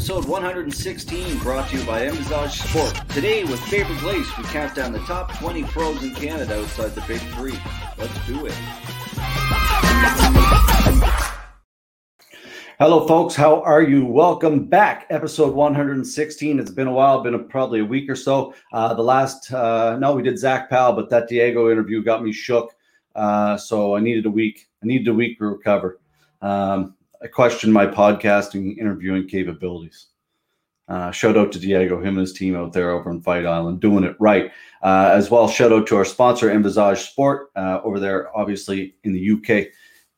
episode 116, brought to you by Envisage Sport. Today, with Faber Glace, we count down the top 20 pros in Canada outside the big three. Let's do it. Hello, folks. How are you? Welcome back. Episode 116. It's been a while, been a, probably a week or so. Uh, the last, uh, no, we did Zach Powell, but that Diego interview got me shook. Uh, so I needed a week. I needed a week to recover. Um, I questioned my podcasting interviewing capabilities. Uh, shout out to Diego, him and his team out there over in Fight Island, doing it right. Uh, as well, shout out to our sponsor, Envisage Sport, uh, over there, obviously in the UK.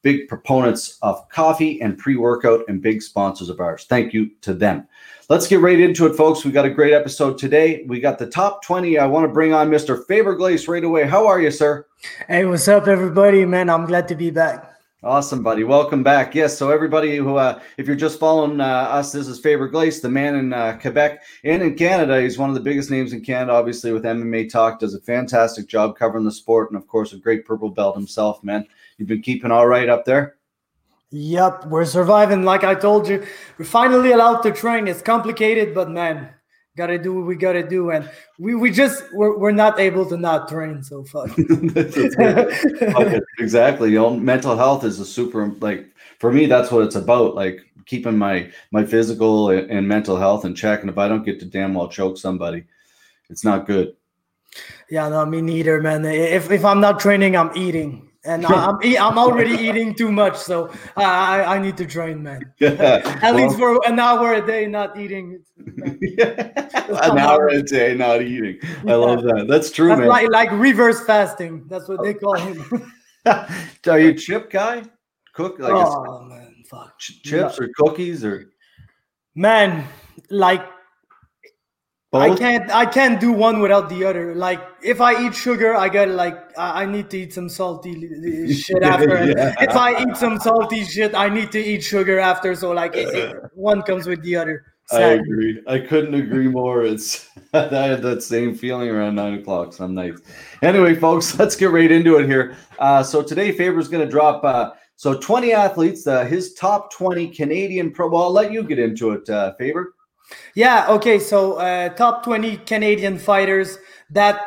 Big proponents of coffee and pre workout and big sponsors of ours. Thank you to them. Let's get right into it, folks. We got a great episode today. We got the top 20. I want to bring on Mr. Faber Glace right away. How are you, sir? Hey, what's up, everybody? Man, I'm glad to be back. Awesome, buddy. Welcome back. Yes. So everybody who, uh, if you're just following uh, us, this is Faber Glace, the man in uh, Quebec and in Canada. He's one of the biggest names in Canada, obviously with MMA Talk. Does a fantastic job covering the sport, and of course, a great purple belt himself. Man, you've been keeping all right up there. Yep, we're surviving. Like I told you, we're finally allowed to train. It's complicated, but man, gotta do what we gotta do and we, we just we're, we're not able to not train so far. Exactly. You know mental health is a super like for me that's what it's about like keeping my my physical and, and mental health in check and if i don't get to damn well choke somebody it's not good. Yeah no me neither man. If, if i'm not training i'm eating and I'm I'm already eating too much, so I I need to train, man. Yeah. At well, least for an hour a day, not eating. An hour a day, not eating. I love that. That's true, That's man. Like, like reverse fasting. That's what they call him. Are you chip guy? Cook like oh man, fuck. chips or cookies or man, like both? I can't I can't do one without the other. Like if I eat sugar, I got like I need to eat some salty shit after. yeah. If I eat some salty shit, I need to eat sugar after. So like it, it, one comes with the other. Sadly. I agree. I couldn't agree more. It's I had that same feeling around nine o'clock some nights. Anyway, folks, let's get right into it here. Uh, so today, Faber's going to drop. Uh, so 20 athletes, uh, his top 20 Canadian pro. Well, I'll let you get into it, uh, Faber. Yeah, okay. So, uh, top 20 Canadian fighters that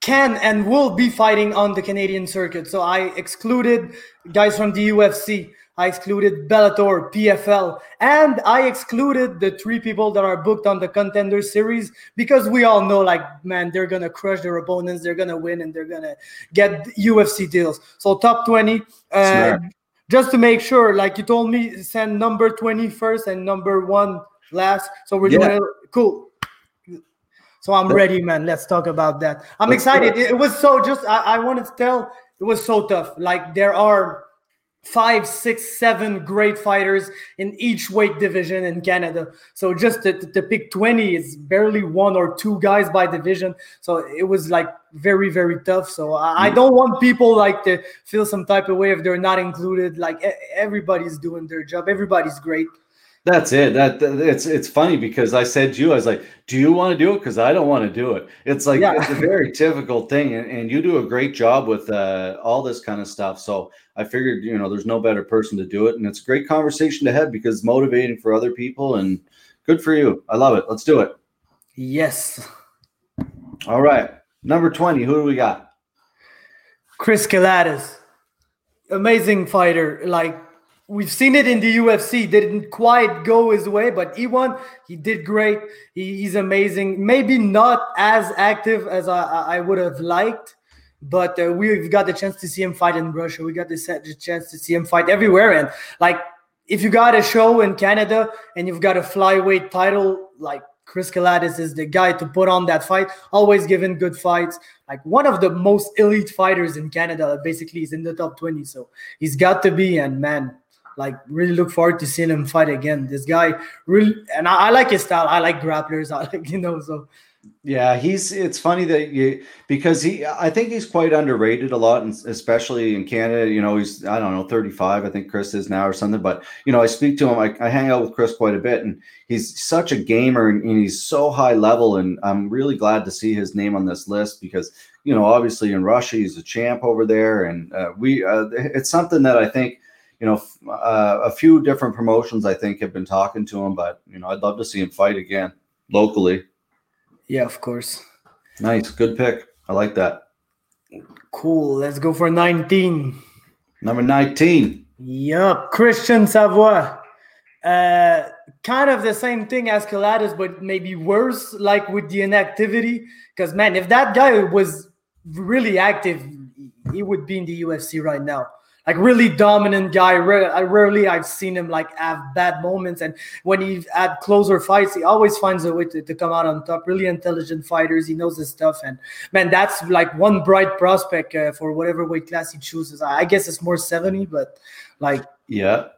can and will be fighting on the Canadian circuit. So, I excluded guys from the UFC. I excluded Bellator, PFL, and I excluded the three people that are booked on the contender series because we all know, like, man, they're gonna crush their opponents, they're gonna win, and they're gonna get UFC deals. So top twenty, uh, just to make sure, like you told me, send number 20 first and number one last. So we're yeah. doing it. Cool. So I'm ready, man. Let's talk about that. I'm Let's excited. It, it was so just I, I wanted to tell it was so tough. Like there are five, six, seven great fighters in each weight division in Canada. So just to, to, pick 20 is barely one or two guys by division. So it was like very, very tough. So I, I mm. don't want people like to feel some type of way if they're not included. Like everybody's doing their job. Everybody's great. That's it. That, that, it's it's funny because I said to you, I was like, "Do you want to do it?" Because I don't want to do it. It's like yeah. it's a very difficult thing, and, and you do a great job with uh, all this kind of stuff. So I figured, you know, there's no better person to do it, and it's a great conversation to have because it's motivating for other people, and good for you. I love it. Let's do it. Yes. All right, number twenty. Who do we got? Chris Kelades, amazing fighter. Like we've seen it in the UFC. Didn't quite go his way, but he won. He did great. He, he's amazing. Maybe not as active as I, I would have liked, but uh, we've got the chance to see him fight in Russia. We got the chance to see him fight everywhere. And like, if you got a show in Canada and you've got a flyweight title, like Chris Kelades is the guy to put on that fight. Always giving good fights. Like one of the most elite fighters in Canada. Basically, he's in the top twenty, so he's got to be. And man, like really look forward to seeing him fight again. This guy really, and I, I like his style. I like grapplers. I like you know so. Yeah, he's. It's funny that you because he. I think he's quite underrated a lot, and especially in Canada. You know, he's I don't know, thirty five. I think Chris is now or something. But you know, I speak to him. I, I hang out with Chris quite a bit, and he's such a gamer, and, and he's so high level. And I'm really glad to see his name on this list because you know, obviously in Russia, he's a champ over there, and uh, we. Uh, it's something that I think you know, uh, a few different promotions I think have been talking to him, but you know, I'd love to see him fight again locally. Yeah, of course. Nice, good pick. I like that. Cool. Let's go for 19. Number 19. Yup, Christian Savoy. Uh, kind of the same thing as Kelades, but maybe worse, like with the inactivity. Because man, if that guy was really active, he would be in the UFC right now like really dominant guy. I rarely I've seen him like have bad moments, and when he had closer fights, he always finds a way to, to come out on top. Really intelligent fighters. He knows his stuff, and man, that's like one bright prospect uh, for whatever weight class he chooses. I guess it's more seventy, but like yeah.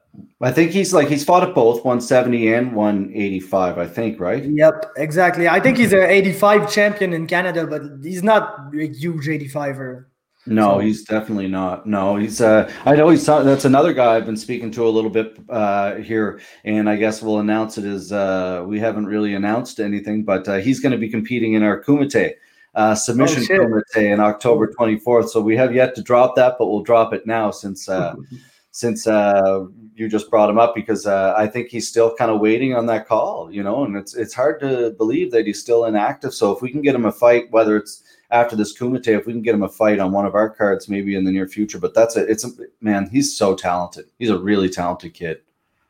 I think he's like he's fought at both 170 and 185, I think, right? Yep, exactly. I think he's an 85 champion in Canada, but he's not a huge 85er. No, so, he's definitely not. No, he's. Uh, I know he's. That's another guy I've been speaking to a little bit uh, here, and I guess we'll announce it as uh, we haven't really announced anything, but uh, he's going to be competing in our Kumite uh, submission oh, Kumite in October 24th. So we have yet to drop that, but we'll drop it now since uh, since uh, you just brought him up because uh, I think he's still kind of waiting on that call, you know, and it's it's hard to believe that he's still inactive. So if we can get him a fight, whether it's after this Kumite, if we can get him a fight on one of our cards, maybe in the near future. But that's it. It's a man. He's so talented. He's a really talented kid.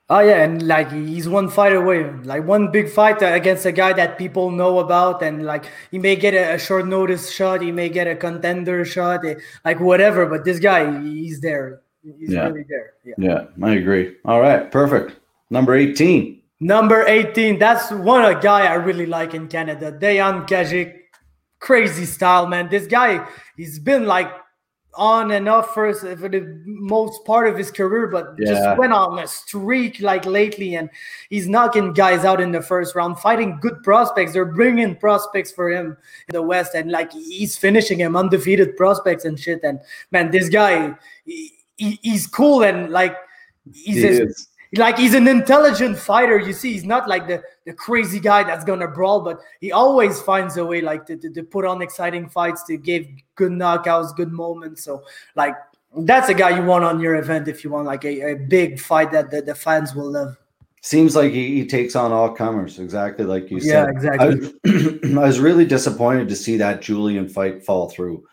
Oh yeah, and like he's one fight away, like one big fight against a guy that people know about, and like he may get a, a short notice shot, he may get a contender shot, eh, like whatever. But this guy, he's there. He's yeah. really there. Yeah. yeah, I agree. All right, perfect. Number eighteen. Number eighteen. That's one a guy I really like in Canada, Dayan Kajik crazy style, man. This guy, he's been like on and off for, for the most part of his career, but yeah. just went on a streak like lately, and he's knocking guys out in the first round, fighting good prospects. They're bringing prospects for him in the West, and like he's finishing him undefeated prospects and shit. And man, this guy, he, he's cool and like he's like he's an intelligent fighter. You see, he's not like the, the crazy guy that's gonna brawl, but he always finds a way like to, to, to put on exciting fights, to give good knockouts, good moments. So like that's a guy you want on your event if you want like a, a big fight that the, the fans will love. Seems like he, he takes on all comers, exactly like you said. Yeah, exactly. I was, I was really disappointed to see that Julian fight fall through.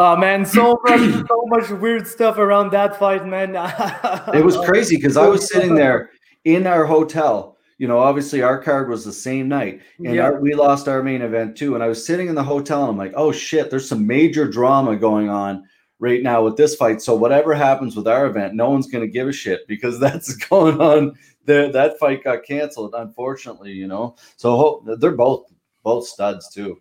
Oh man, so much, so much weird stuff around that fight, man. it was crazy because I was sitting there in our hotel. You know, obviously our card was the same night, and yeah. our, we lost our main event too. And I was sitting in the hotel, and I'm like, "Oh shit, there's some major drama going on right now with this fight. So whatever happens with our event, no one's going to give a shit because that's going on. There, that fight got canceled, unfortunately. You know, so they're both both studs too.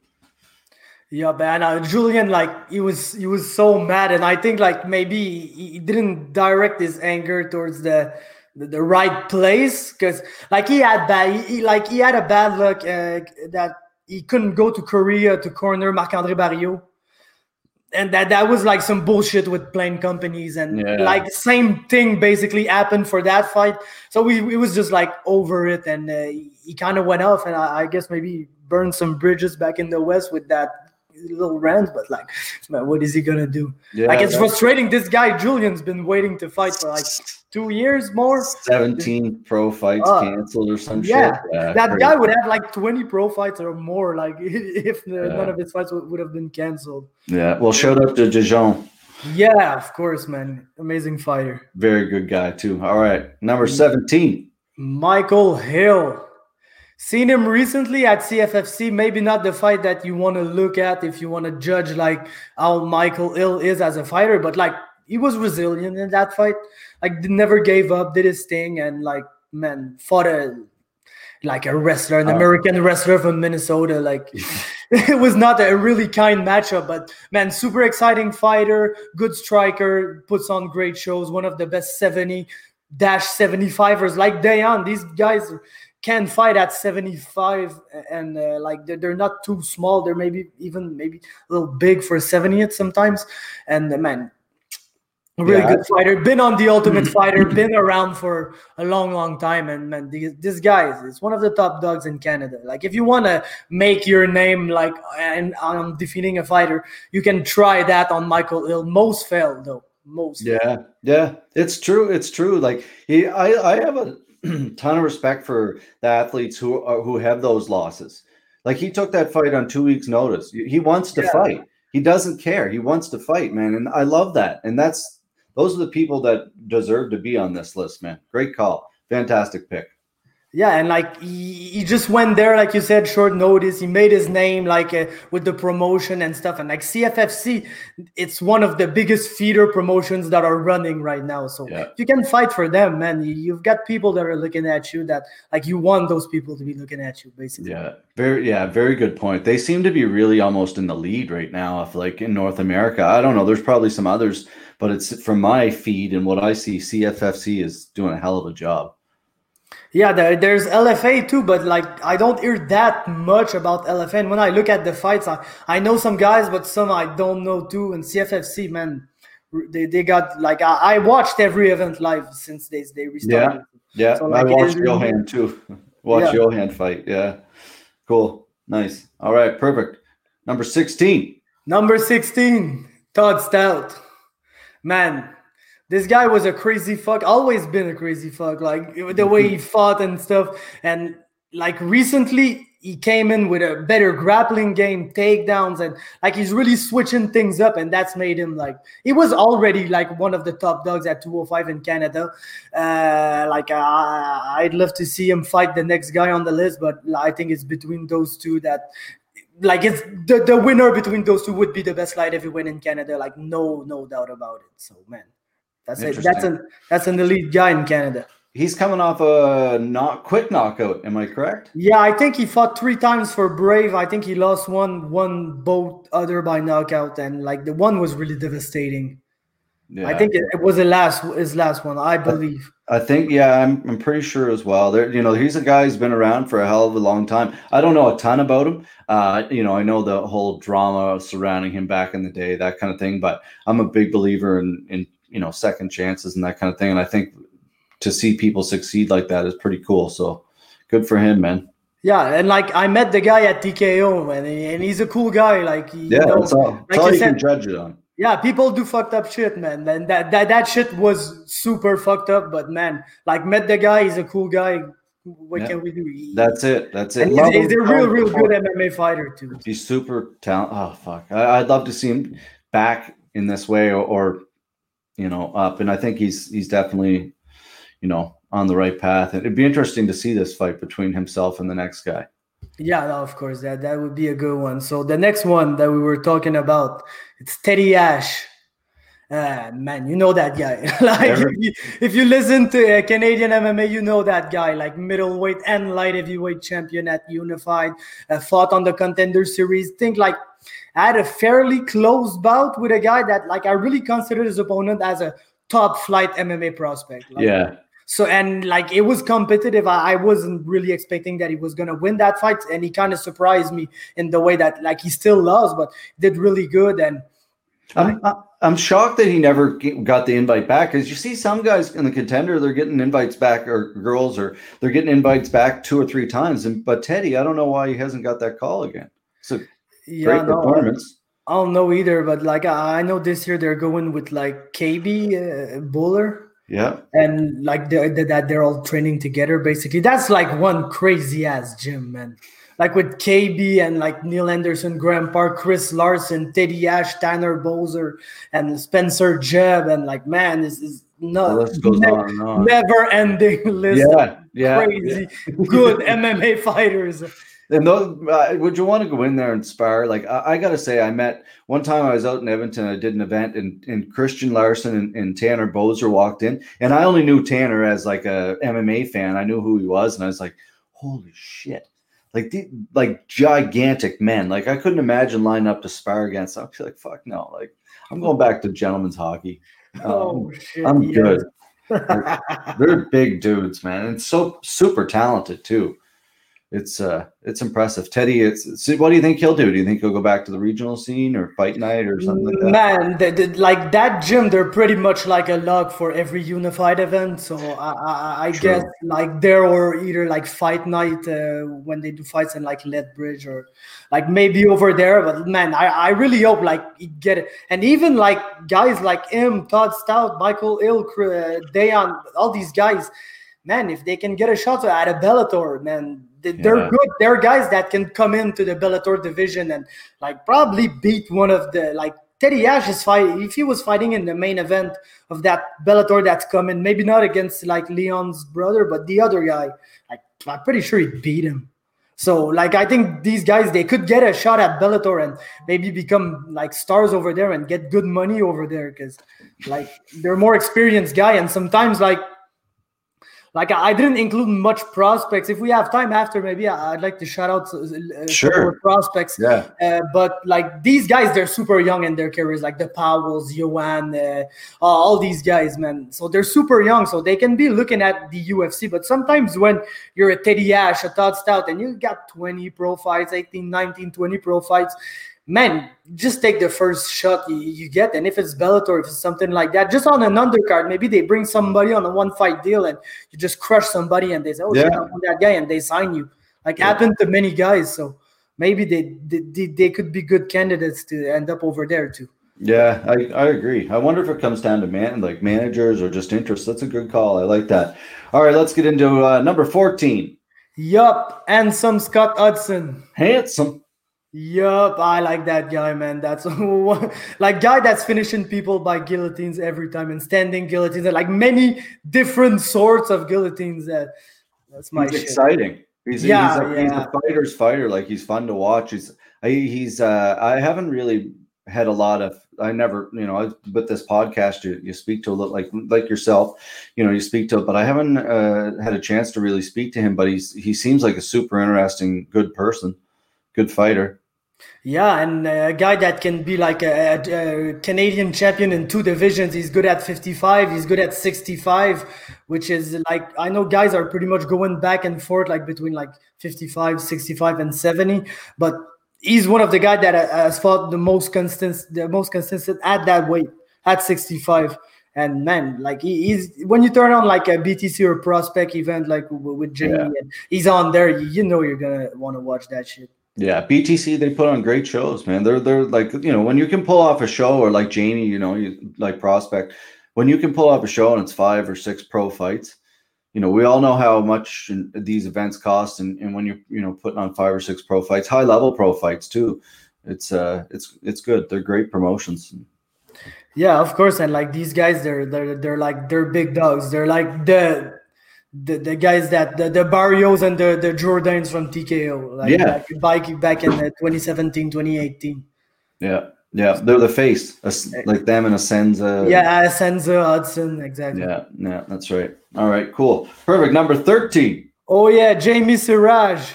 Yeah, man. Uh, Julian, like he was, he was so mad, and I think like maybe he didn't direct his anger towards the the, the right place because like he had bad, he, like he had a bad luck uh, that he couldn't go to Korea to corner Marc Andre Barriault, and that that was like some bullshit with plane companies, and yeah. like same thing basically happened for that fight. So we it was just like over it, and uh, he kind of went off, and I, I guess maybe burned some bridges back in the West with that little rants, but like, man, what is he gonna do? Yeah, like, it's frustrating. This guy Julian's been waiting to fight for like two years more. Seventeen pro fights uh, canceled or some yeah, shit. Yeah, that crazy. guy would have like twenty pro fights or more. Like, if yeah. none of his fights would, would have been canceled. Yeah. Well, shout out to Dijon. Yeah, of course, man. Amazing fighter. Very good guy too. All right, number seventeen. Michael Hill. Seen him recently at CFFC. Maybe not the fight that you want to look at if you want to judge like how Michael Hill is as a fighter, but like he was resilient in that fight. Like never gave up, did his thing, and like man fought a like a wrestler, an oh. American wrestler from Minnesota. Like it was not a really kind matchup, but man, super exciting fighter, good striker, puts on great shows. One of the best 70 dash 75ers like Dayan. These guys can fight at 75 and uh, like they're, they're, not too small. They're maybe even maybe a little big for 70 sometimes. And uh, man a really yeah, good fighter. Been on the ultimate fighter. Been around for a long long time. And man this guy is, is one of the top dogs in canada. Like if you want to make your name like and on defeating a fighter you can try that on michael hill. Most fail though. Most Yeah, yeah, it's true. It's true. Like he, I, I have a ton of respect for the athletes who are, who have those losses. Like he took that fight on two weeks' notice. He wants to Yeah. fight. He doesn't care. He wants to fight, man, and I love that. And that's those are the people that deserve to be on this list, man. Great call, fantastic pick. Yeah, and like he, he just went there, like you said, short notice. He made his name like uh, with the promotion and stuff. And like CFFC, it's one of the biggest feeder promotions that are running right now. So Yeah. you can fight for them, man, you, you've got people that are looking at you that like you want those people to be looking at you, basically. Yeah, very yeah, very good point. They seem to be really almost in the lead right now. If like in North America, I don't know. There's probably some others, but it's from my feed and what I see. CFFC is doing a hell of a job. Yeah, there, there's LFA too, but like I don't hear that much about LFA. And when I look at the fights, I, I know some guys, but some I don't know too. And CFFC, man, they, they got like I, I watched every event live since they they restarted. Yeah, yeah. So, I like, it watched Johan too. Watch Yeah. Johan fight. Yeah, cool, nice. All right, perfect. Number sixteen. Number 16, Todd Stoute. Man, this guy was a crazy fuck. Always been a crazy fuck. Like the way he fought and stuff. And like recently, he came in with a better grappling game, takedowns, and like he's really switching things up. And that's made him like he was already like one of the top dogs at 205 in Canada. Uh, like uh, I'd love to see him fight the next guy on the list, but I think it's between those two that like it's the, the winner between those two would be the best light heavyweight in Canada. Like no no doubt about it. So man, that's it. That's an that's an elite guy in Canada. He's coming off a not quick knockout. Am I correct? Yeah, I think he fought three times for Brave. I think he lost one, one both other by knockout, and like the one was really devastating. Yeah. I think it, it was the last his last one, I believe. I think, yeah, I'm, I'm pretty sure as well. There, you know, he's a guy who's been around for a hell of a long time. I don't know a ton about him. Uh, you know, I know the whole drama surrounding him back in the day, that kind of thing. But I'm a big believer in, in you know, second chances and that kind of thing. And I think to see people succeed like that is pretty cool. So good for him, man. Yeah, and like I met the guy at TKO, and, and he's a cool guy. Like Yeah, know, that's all, that's like all you you can judge it on. Yeah, people do fucked up shit, man. And that, that that shit was super fucked up. But man, like met the guy, he's a cool guy. What Yeah. can we do? He- That's it. That's it. he's, he's a real, real good MMA fighter too. He's super talented. Oh fuck! I, I'd love to see him back in this way, or, or you know, up. And I think he's he's definitely, you know, on the right path. It'd be interesting to see this fight between himself and the next guy. Yeah, no, of course, that that would be a good one. So the next one that we were talking about, it's Teddy Ash. Uh, man, you know that guy. like if, you, if you listen to uh, Canadian MMA, you know that guy. Like middleweight and light heavyweight champion at Unified, uh, fought on the Contender Series. Think like I had a fairly close bout with a guy that like I really considered his opponent as a top flight MMA prospect. Like, yeah, so and like it was competitive. I, I wasn't really expecting that he was gonna win that fight, and he kind of surprised me in the way that like he still lost, but did really good. And I'm I'm shocked that he never got the invite back. Because you see some guys in the contender, they're getting invites back, or girls, or they're getting invites back two or three times. And but Teddy, I don't know why he hasn't got that call again. So yeah, great no, I, performance. I don't know either. But like I, I know this year they're going with like KB uh, Bhullar. Yeah, And like they're, they that they're all training together, basically. That's like one crazy ass gym, man. Like with KB and like Neil Anderson, Graham Park, Chris Larson, Teddy Ash, Tanner Boser, and Spencer Jeb. and like man, this is the not list goes ne- on and on. never ending list Yeah, yeah, crazy good MMA fighters. And those, uh, would you want to go in there and spar? Like I, I got to say, I met one time I was out in Edmonton. I did an event, and, and Christian Larson and, and Tanner Boser walked in, and I only knew Tanner as like a MMA fan. I knew who he was, and I was like, "Holy shit!" Like the like gigantic men. Like I couldn't imagine lining up to spar against. them. Be like, "Fuck no!" Like I'm going back to gentlemen's hockey. Um, oh shit! I'm yes. good. They're big dudes, man, and so super talented too. It's uh it's impressive. Teddy, it's, it's, what do you think he'll do? Do you think he'll go back to the regional scene or fight night or something like that? Man, the, the, like that gym, they're pretty much like a log for every unified event. So I, I, I guess like there or either like fight night uh, when they do fights in like Lethbridge or like maybe over there. But man, I, I really hope like he get it. And even like guys like him, Todd Stoute, Michael Hill, uh, Dayan, all these guys, man, if they can get a shot at a Bellator, man, they're yeah. good. They're guys that can come into the Bellator division and like probably beat one of the like Teddy Ash is fighting. If he was fighting in the main event of that Bellator that's coming, maybe not against like Leon's brother, but the other guy, like I'm pretty sure he'd beat him. So like I think these guys they could get a shot at Bellator and maybe become like stars over there and get good money over there because like they're more experienced guy and sometimes like like I didn't include much prospects. If we have time after, maybe I'd like to shout out uh, sure. prospects. Yeah. Uh, but like these guys, they're super young in their careers, like the Powells, Johan, uh, all these guys, man. So they're super young, so they can be looking at the UFC. But sometimes when you're a Teddy Ash, a Todd Stoute, and you got 20 pro fights, 18, 19, 20 pro fights, man, just take the first shot you, you, get. And if it's Bellator, if it's something like that, just on an undercard, maybe they bring somebody on a one fight deal and you just crush somebody and they say, oh, yeah. I want that guy, and they sign you. Like yeah. happened to many guys. So maybe they, they they could be good candidates to end up over there too. Yeah, I, I agree. I wonder if it comes down to man like managers or just interest. That's a good call. I like that. All right, let's get into uh, number 14. Yup, and some Scott Hudson. Handsome. Yup, I like that guy, man. That's like guy that's finishing people by guillotines every time and standing guillotines and like many different sorts of guillotines. That that's my he's exciting. He's, yeah, he's, a, yeah. he's a fighter's fighter. Like he's fun to watch. He's he's uh I haven't really had a lot of I never, you know, But this podcast, you, you speak to a little like like yourself, you know, you speak to, it but I haven't uh, had a chance to really speak to him. But he's he seems like a super interesting, good person good fighter. Yeah, and a guy that can be like a, a, Canadian champion in two divisions. He's good at 55, he's good at 65, which is like, I know guys are pretty much going back and forth, like between like 55, 65, and 70. But he's one of the guys that uh, has fought the most consistent, the most consistent at that weight, at 65. And man, like he, he's when you turn on like a BTC or prospect event, like with Jimmy, yeah. and he's on there, you, you know you're gonna want to watch that shit. Yeah, BTC they put on great shows, man. They're they're like you know when you can pull off a show or like Jamie, you know, you like prospect when you can pull off a show and it's five or six pro fights. You know, we all know how much these events cost, and, and when you're you know putting on five or six pro fights, high level pro fights too, it's uh it's it's good. They're great promotions. Yeah, of course, and like these guys, they're they're they're like they're big dogs. They're like the the, the guys that the, the Barrios and the, the Jordans from TKO, like yeah. back, back in 2017, 2018. Yeah, yeah, they're the face, eh. like them and Asenza. Yeah, Asenza, Hudson, exactly. Yeah, yeah, that's right. All right, cool, perfect. Number thirteen. Oh yeah, Jamie Siraj,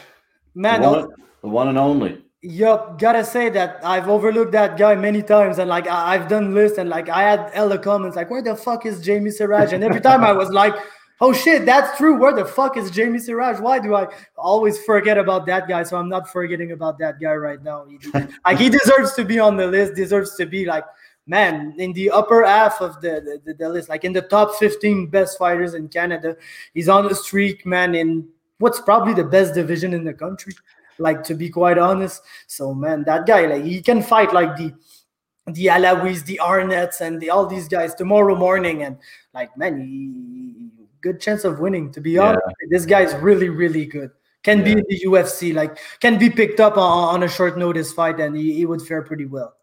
man, the one, oh. the one and only. Yup, gotta say that I've overlooked that guy many times, and like I, have done lists, and like I had hella comments, like where the fuck is Jamie Siraj? And every time I was like, oh shit, that's true. Where the fuck is Jamie Siraj? Why do I always forget about that guy? So I'm not forgetting about that guy right now. He, like he deserves to be on the list, deserves to be like, man, in the upper half of the, the, the list, like in the top 15 best fighters in Canada. He's on the streak, man, in what's probably the best division in the country. Like to be quite honest. So man, that guy, like he can fight like the the Alawis, the arnets and the, all these guys tomorrow morning. And like, man, he, good chance of winning. To be yeah. honest, this guy's really, really good. Can yeah. be in the UFC, like can be picked up on, on a short notice fight, and he, he would fare pretty well.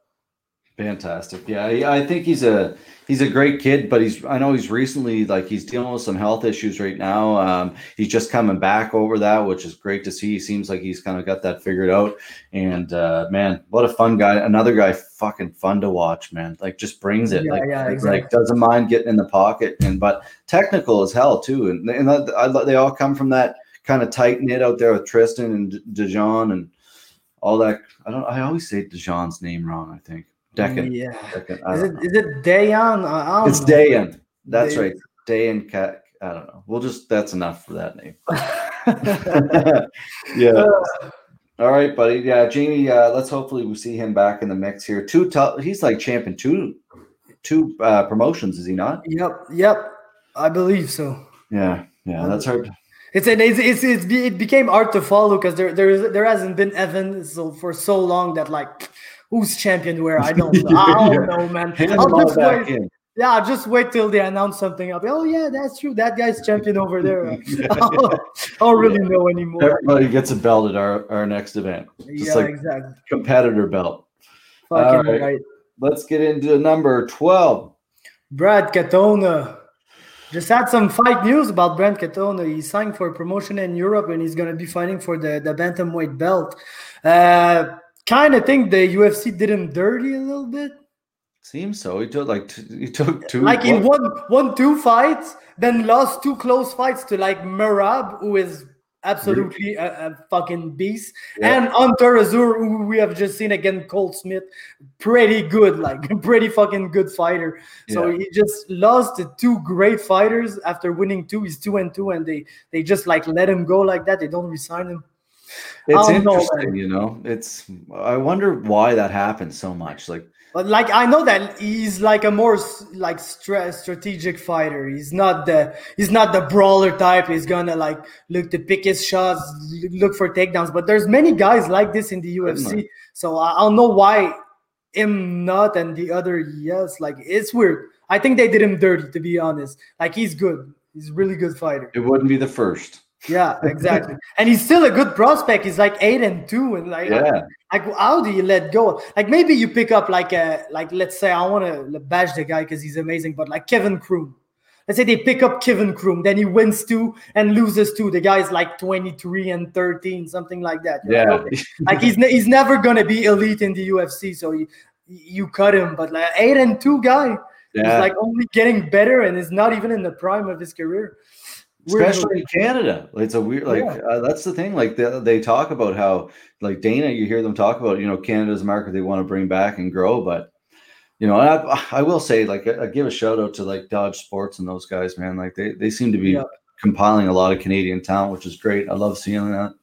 Fantastic. Yeah, I think he's a he's a great kid, but he's I know he's recently like he's dealing with some health issues right now. Um, he's just coming back over that, which is great to see. He seems like he's kind of got that figured out. And uh, man, what a fun guy! Another guy, fucking fun to watch, man. Like just brings it. Yeah, like, yeah, exactly. like doesn't mind getting in the pocket, and but technical as hell too. And and I, they all come from that kind of tight knit out there with Tristan and Dejan and all that. I don't. I always say Dejan's name wrong. I think. Deccan. Yeah. Deccan. Is it is it Dayan? I It's Dayan. That's Dayan. right. Dayan I don't know. We'll just that's enough for that name. yeah. All right, buddy. Yeah, Jamie. Uh, let's hopefully we see him back in the mix here. Two top. He's like champion two, two uh, promotions. Is he not? Yep. Yep. I believe so. Yeah. Yeah. That's hard. It's an it's, it's, it's it became hard to follow because there there is there hasn't been Evan so for so long that like who's champion where I don't know. I don't know, man. I'll just wait. In. Yeah, I'll just wait till they announce something. I'll be, oh yeah, that's true. That guy's champion over there. I don't really know anymore. Everybody gets a belt at our, our next event. Just yeah, like exactly. Competitor belt. Fucking All right. right. Let's get into number 12. Brad Katona. Just had some fight news about Brad Katona. He signed for a promotion in Europe and he's going to be fighting for the, the bantamweight belt. Uh, kind of think the UFC did him dirty a little bit. Seems so. He took like he took two. Like he won one two fights, then lost two close fights to like Merab, who is absolutely a, a, fucking beast, yeah. and Hunter Azure, who we have just seen again, Cole Smith, pretty good, like pretty fucking good fighter. So yeah. he just lost to two great fighters after winning two. He's two and two, and they they just like let him go like that. They don't resign him. It's oh, interesting, know, you know. It's I wonder why that happens so much. Like but like I know that he's like a more like stress strategic fighter. He's not the he's not the brawler type. He's gonna like look to pick his shots, look for takedowns. But there's many guys like this in the UFC. So I don't know why him not and the other yes. Like it's weird. I think they did him dirty to be honest. Like he's good. He's a really good fighter. It wouldn't be the first. Yeah, exactly. and he's still a good prospect. He's like eight and two, and like, yeah. like how do you let go? Like maybe you pick up like a like let's say I want to bash the guy because he's amazing, but like Kevin Croom. Let's say they pick up Kevin Croom, then he wins two and loses two. The guy's like 23 and 13, something like that. Yeah. like he's he's never gonna be elite in the UFC, so you you cut him. But like eight and two guy, yeah. he's like only getting better and is not even in the prime of his career especially in Canada. It's a weird, like yeah. uh, that's the thing. Like they, they talk about how, like Dana, you hear them talk about, you know, Canada's market they want to bring back and grow, but you know, I, I will say, like, I, I, give a shout out to like Dodge Sports and those guys, man. Like they they seem to be yeah. compiling a lot of Canadian talent, which is great. I love seeing that.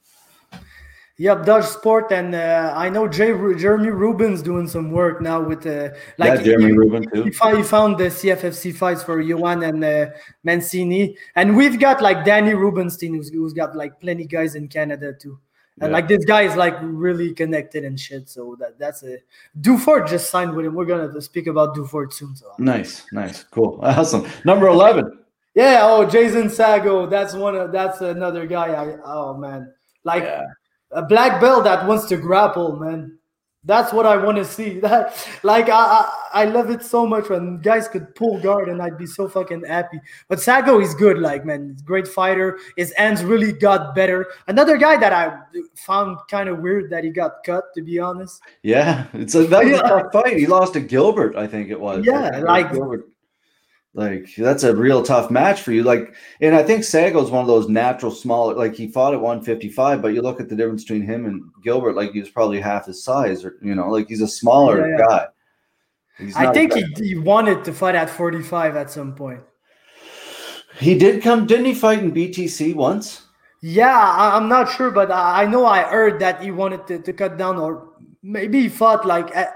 Yep, Dutch Sport, and uh, I know Jay, Jeremy Rubin's doing some work now with uh, like yeah, Jeremy he, Rubin too. He, found the CFFC fights for Johan and uh, Mancini, and we've got like Danny Rubenstein, who's, who's got like plenty guys in Canada too, and yeah. like this guy is like really connected and shit. So that that's a Dufort just signed with him. We're gonna speak about Dufort soon. So nice, nice, cool, awesome. Number eleven. Yeah. Oh, Jason Saggo. That's one of that's another guy. I oh man, like. Yeah a black belt that wants to grapple, man. That's what I want to see. That like I, I, I love it so much when guys could pull guard and I'd be so fucking happy. But Saggo is good, like man, great fighter. His hands really got better. Another guy that I found kind of weird that he got cut, to be honest. Yeah, it's a that was yeah. a tough fight. He lost to Gilbert, I think it was. Yeah, like Gilbert. Like that's a real tough match for you. Like, and I think Saggo's one of those natural smaller. Like he fought at 155, but you look at the difference between him and Gilbert. Like he was probably half his size, or you know, like he's a smaller yeah, yeah. guy. I think he, he wanted to fight at 45 at some point. He did come, didn't he? Fight in BTC once. Yeah, I, am not sure, but I know I heard that he wanted to, to cut down, or maybe he fought like at,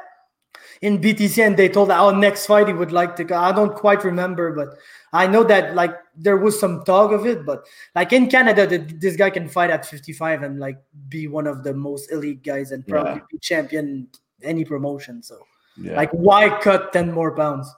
in BTC and they told our next fight he would like to go. I don't quite remember, but I know that like there was some talk of it. But like in Canada, the, this guy can fight at 55 and like be one of the most elite guys and probably yeah. be champion any promotion. So yeah. like why cut 10 more pounds?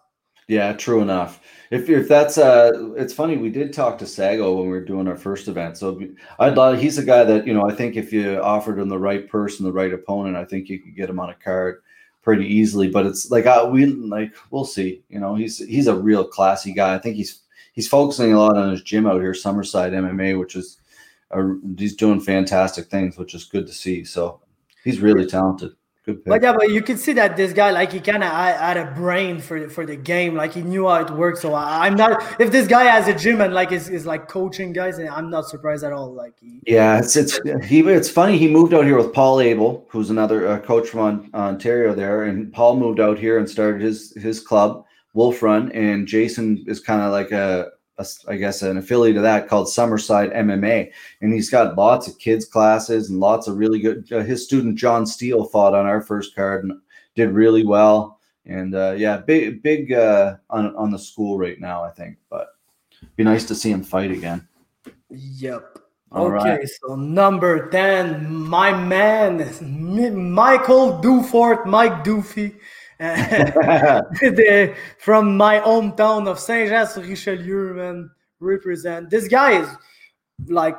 Yeah, true enough. If if that's uh, it's funny. We did talk to Saggo when we were doing our first event. So I'd love. He's a guy that you know. I think if you offered him the right person, the right opponent, I think you could get him on a card pretty easily. But it's like uh, we like we'll see. You know, he's he's a real classy guy. I think he's he's focusing a lot on his gym out here, Summerside MMA, which is uh, he's doing fantastic things, which is good to see. So he's really talented. But yeah, but you can see that this guy, like, he kind of had a brain for for the game. Like, he knew how it works. So I, am not. If this guy has a gym and like is, is like coaching guys, and I'm not surprised at all. Like, he, yeah, it's it's he. It's funny. He moved out here with Paul Abel, who's another uh, coach from Ontario there, and Paul moved out here and started his his club, Wolf Run, and Jason is kind of like a a, I guess an affiliate of that called Summerside MMA, and he's got lots of kids classes and lots of really good. Uh, his student John Steele fought on our first card and did really well. And uh, yeah, big big uh, on on the school right now, I think. But be nice to see him fight again. Yep. All okay, right. so number 10, my man, Michael Dufort, Mike Doofy, the, from my hometown of Saint-Jean-sur-Richelieu, man, represent. This guy is like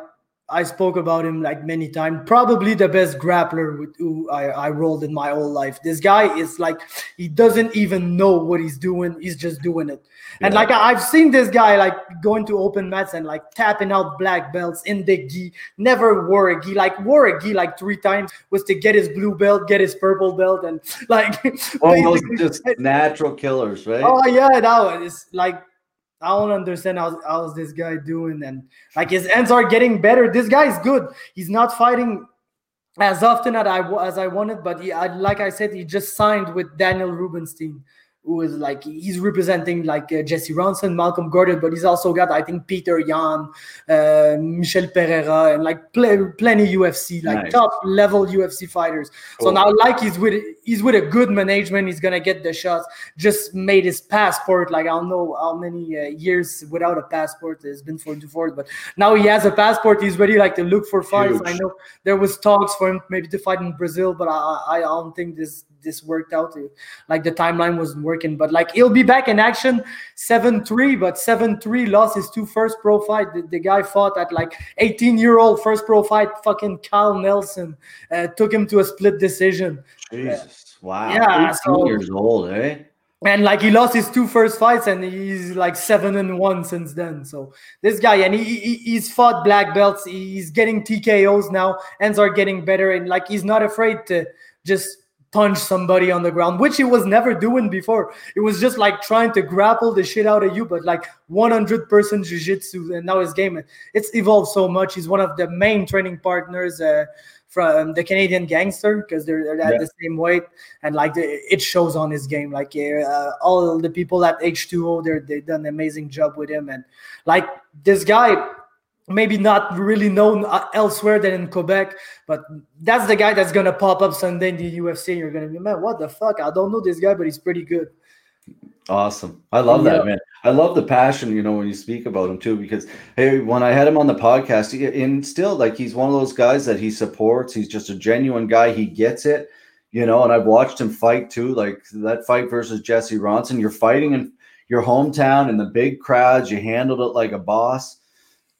I spoke about him like many times. Probably the best grappler with who I, I rolled in my whole life. This guy is like he doesn't even know what he's doing. He's just doing it. Yeah. And like I've seen this guy like going to open mats and like tapping out black belts in the gi. Never wore a gi. Like wore a gi like three times was to get his blue belt, get his purple belt, and like almost just natural killers, right? Oh yeah, that was like I don't understand how, how's this guy doing. And like his ends are getting better. This guy is good. He's not fighting as often as I as I wanted, but he, I, like I said, he just signed with Daniel Rubenstein who is like he's representing like uh, Jesse Ronson, Malcolm Gordon, but he's also got I think Peter Yan, uh, Michel Pereira, and like pl- plenty UFC like nice. top level UFC fighters. Cool. So now like he's with he's with a good management, he's gonna get the shots. Just made his passport like I don't know how many uh, years without a passport it's been for Dufort, but now he has a passport. He's ready like to look for fights. Huge. I know there was talks for him maybe to fight in Brazil, but I I don't think this this worked out. Like the timeline wasn't working, but like he'll be back in action. Seven three, but seven three lost his two first pro fight. The, the guy fought at like 18 year old first pro fight. Fucking Kyle Nelson uh, took him to a split decision. Jesus, uh, wow. Yeah, 18 so, years old, eh? and like he lost his two first fights and he's like seven and one since then so this guy and he, he, he's fought black belts he's getting tkos now ends are getting better and like he's not afraid to just punch somebody on the ground, which he was never doing before. It was just like trying to grapple the shit out of you, but like 100 percent jiu-jitsu. And now his game, it's evolved so much. He's one of the main training partners uh, from the Canadian gangster because they're, they're, at yeah. the same weight. And like the, it shows on his game. Like uh, all the people at H2O, they're, they've done an amazing job with him. And like this guy, maybe not really known uh, elsewhere than in Quebec, but that's the guy that's gonna pop up Sunday in the UFC. You're gonna be, man, what the fuck? I don't know this guy, but he's pretty good. Awesome. I love yeah. that, man. I love the passion, you know, when you speak about him too, because hey, when I had him on the podcast, he, and still like he's one of those guys that he supports. He's just a genuine guy. He gets it, you know, and I've watched him fight too. Like that fight versus Jesse Ronson, you're fighting in your hometown in the big crowds, you handled it like a boss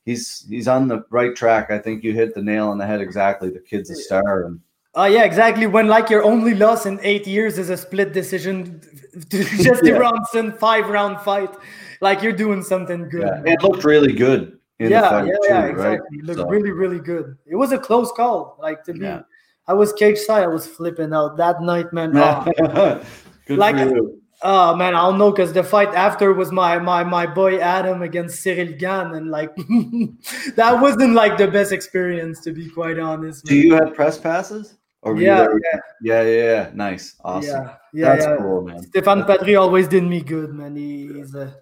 he's he's on the right track. I think you hit the nail on the head exactly. The kid's a star. And uh, yeah, exactly. When like your only loss in eight years is a split decision to Jesse yeah. Ronson five round fight, like you're doing something good. Yeah. It looked really good. yeah, yeah, too, yeah, exactly. Right? It looked so. really, really good. It was a close call. Like to be, yeah. I was cage side. I was flipping out that night, man. Oh. like Oh man, I don't know because the fight after was my my my boy Adam against Ciryl Gane, and like that wasn't like the best experience to be quite honest. Man. Do you have press passes? Or yeah, yeah, yeah, yeah, yeah, Nice, awesome. Yeah, yeah, that's yeah. cool, man. Stephane Patry always did me good, man. He, he's a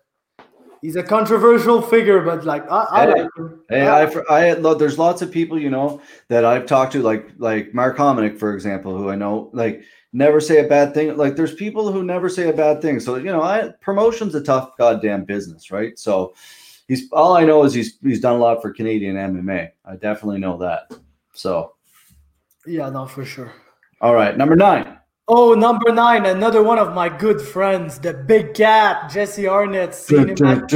he's a controversial figure, but like I, I hey, like him. Hey, I, I, I, there's lots of people you know that I've talked to, like like Mark Hominick, for example, who I know like never say a bad thing. Like there's people who never say a bad thing. So you know, I promotion's a tough goddamn business, right? So he's all I know is he's he's done a lot for Canadian MMA. I definitely know that. So yeah, no, for sure. All right, number nine. Oh, number nine, another one of my good friends, the big cat, Jesse Arnett. Seen him at,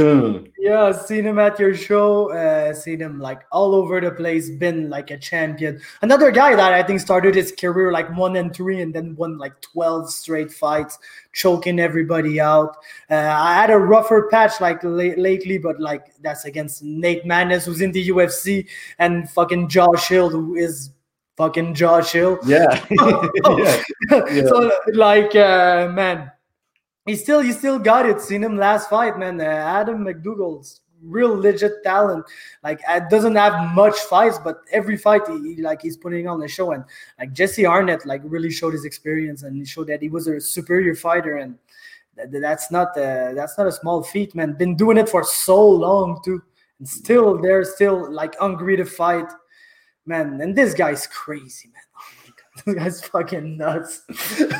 Yeah, seen him at your show. Uh, seen him like all over the place. Been like a champion. Another guy that I think started his career like one and three, and then won like twelve straight fights, choking everybody out. Uh, I had a rougher patch like lately, but like that's against Nate Maness, who's in the UFC, and fucking Josh Hill, who is fucking Josh Hill. Yeah. yeah. yeah. So like uh, man, he still he still got it. Seen him last fight, man. Uh, Adam McDougall's real legit talent. Like uh, doesn't have much fights, but every fight he, he, like he's putting on the show. And like Jesse Arnett like really showed his experience and he showed that he was a superior fighter and that's not uh, that's not a small feat, man. Been doing it for so long too, and still they're still like hungry to fight, man. And this guy's crazy, man. Oh my god, this guy's fucking nuts.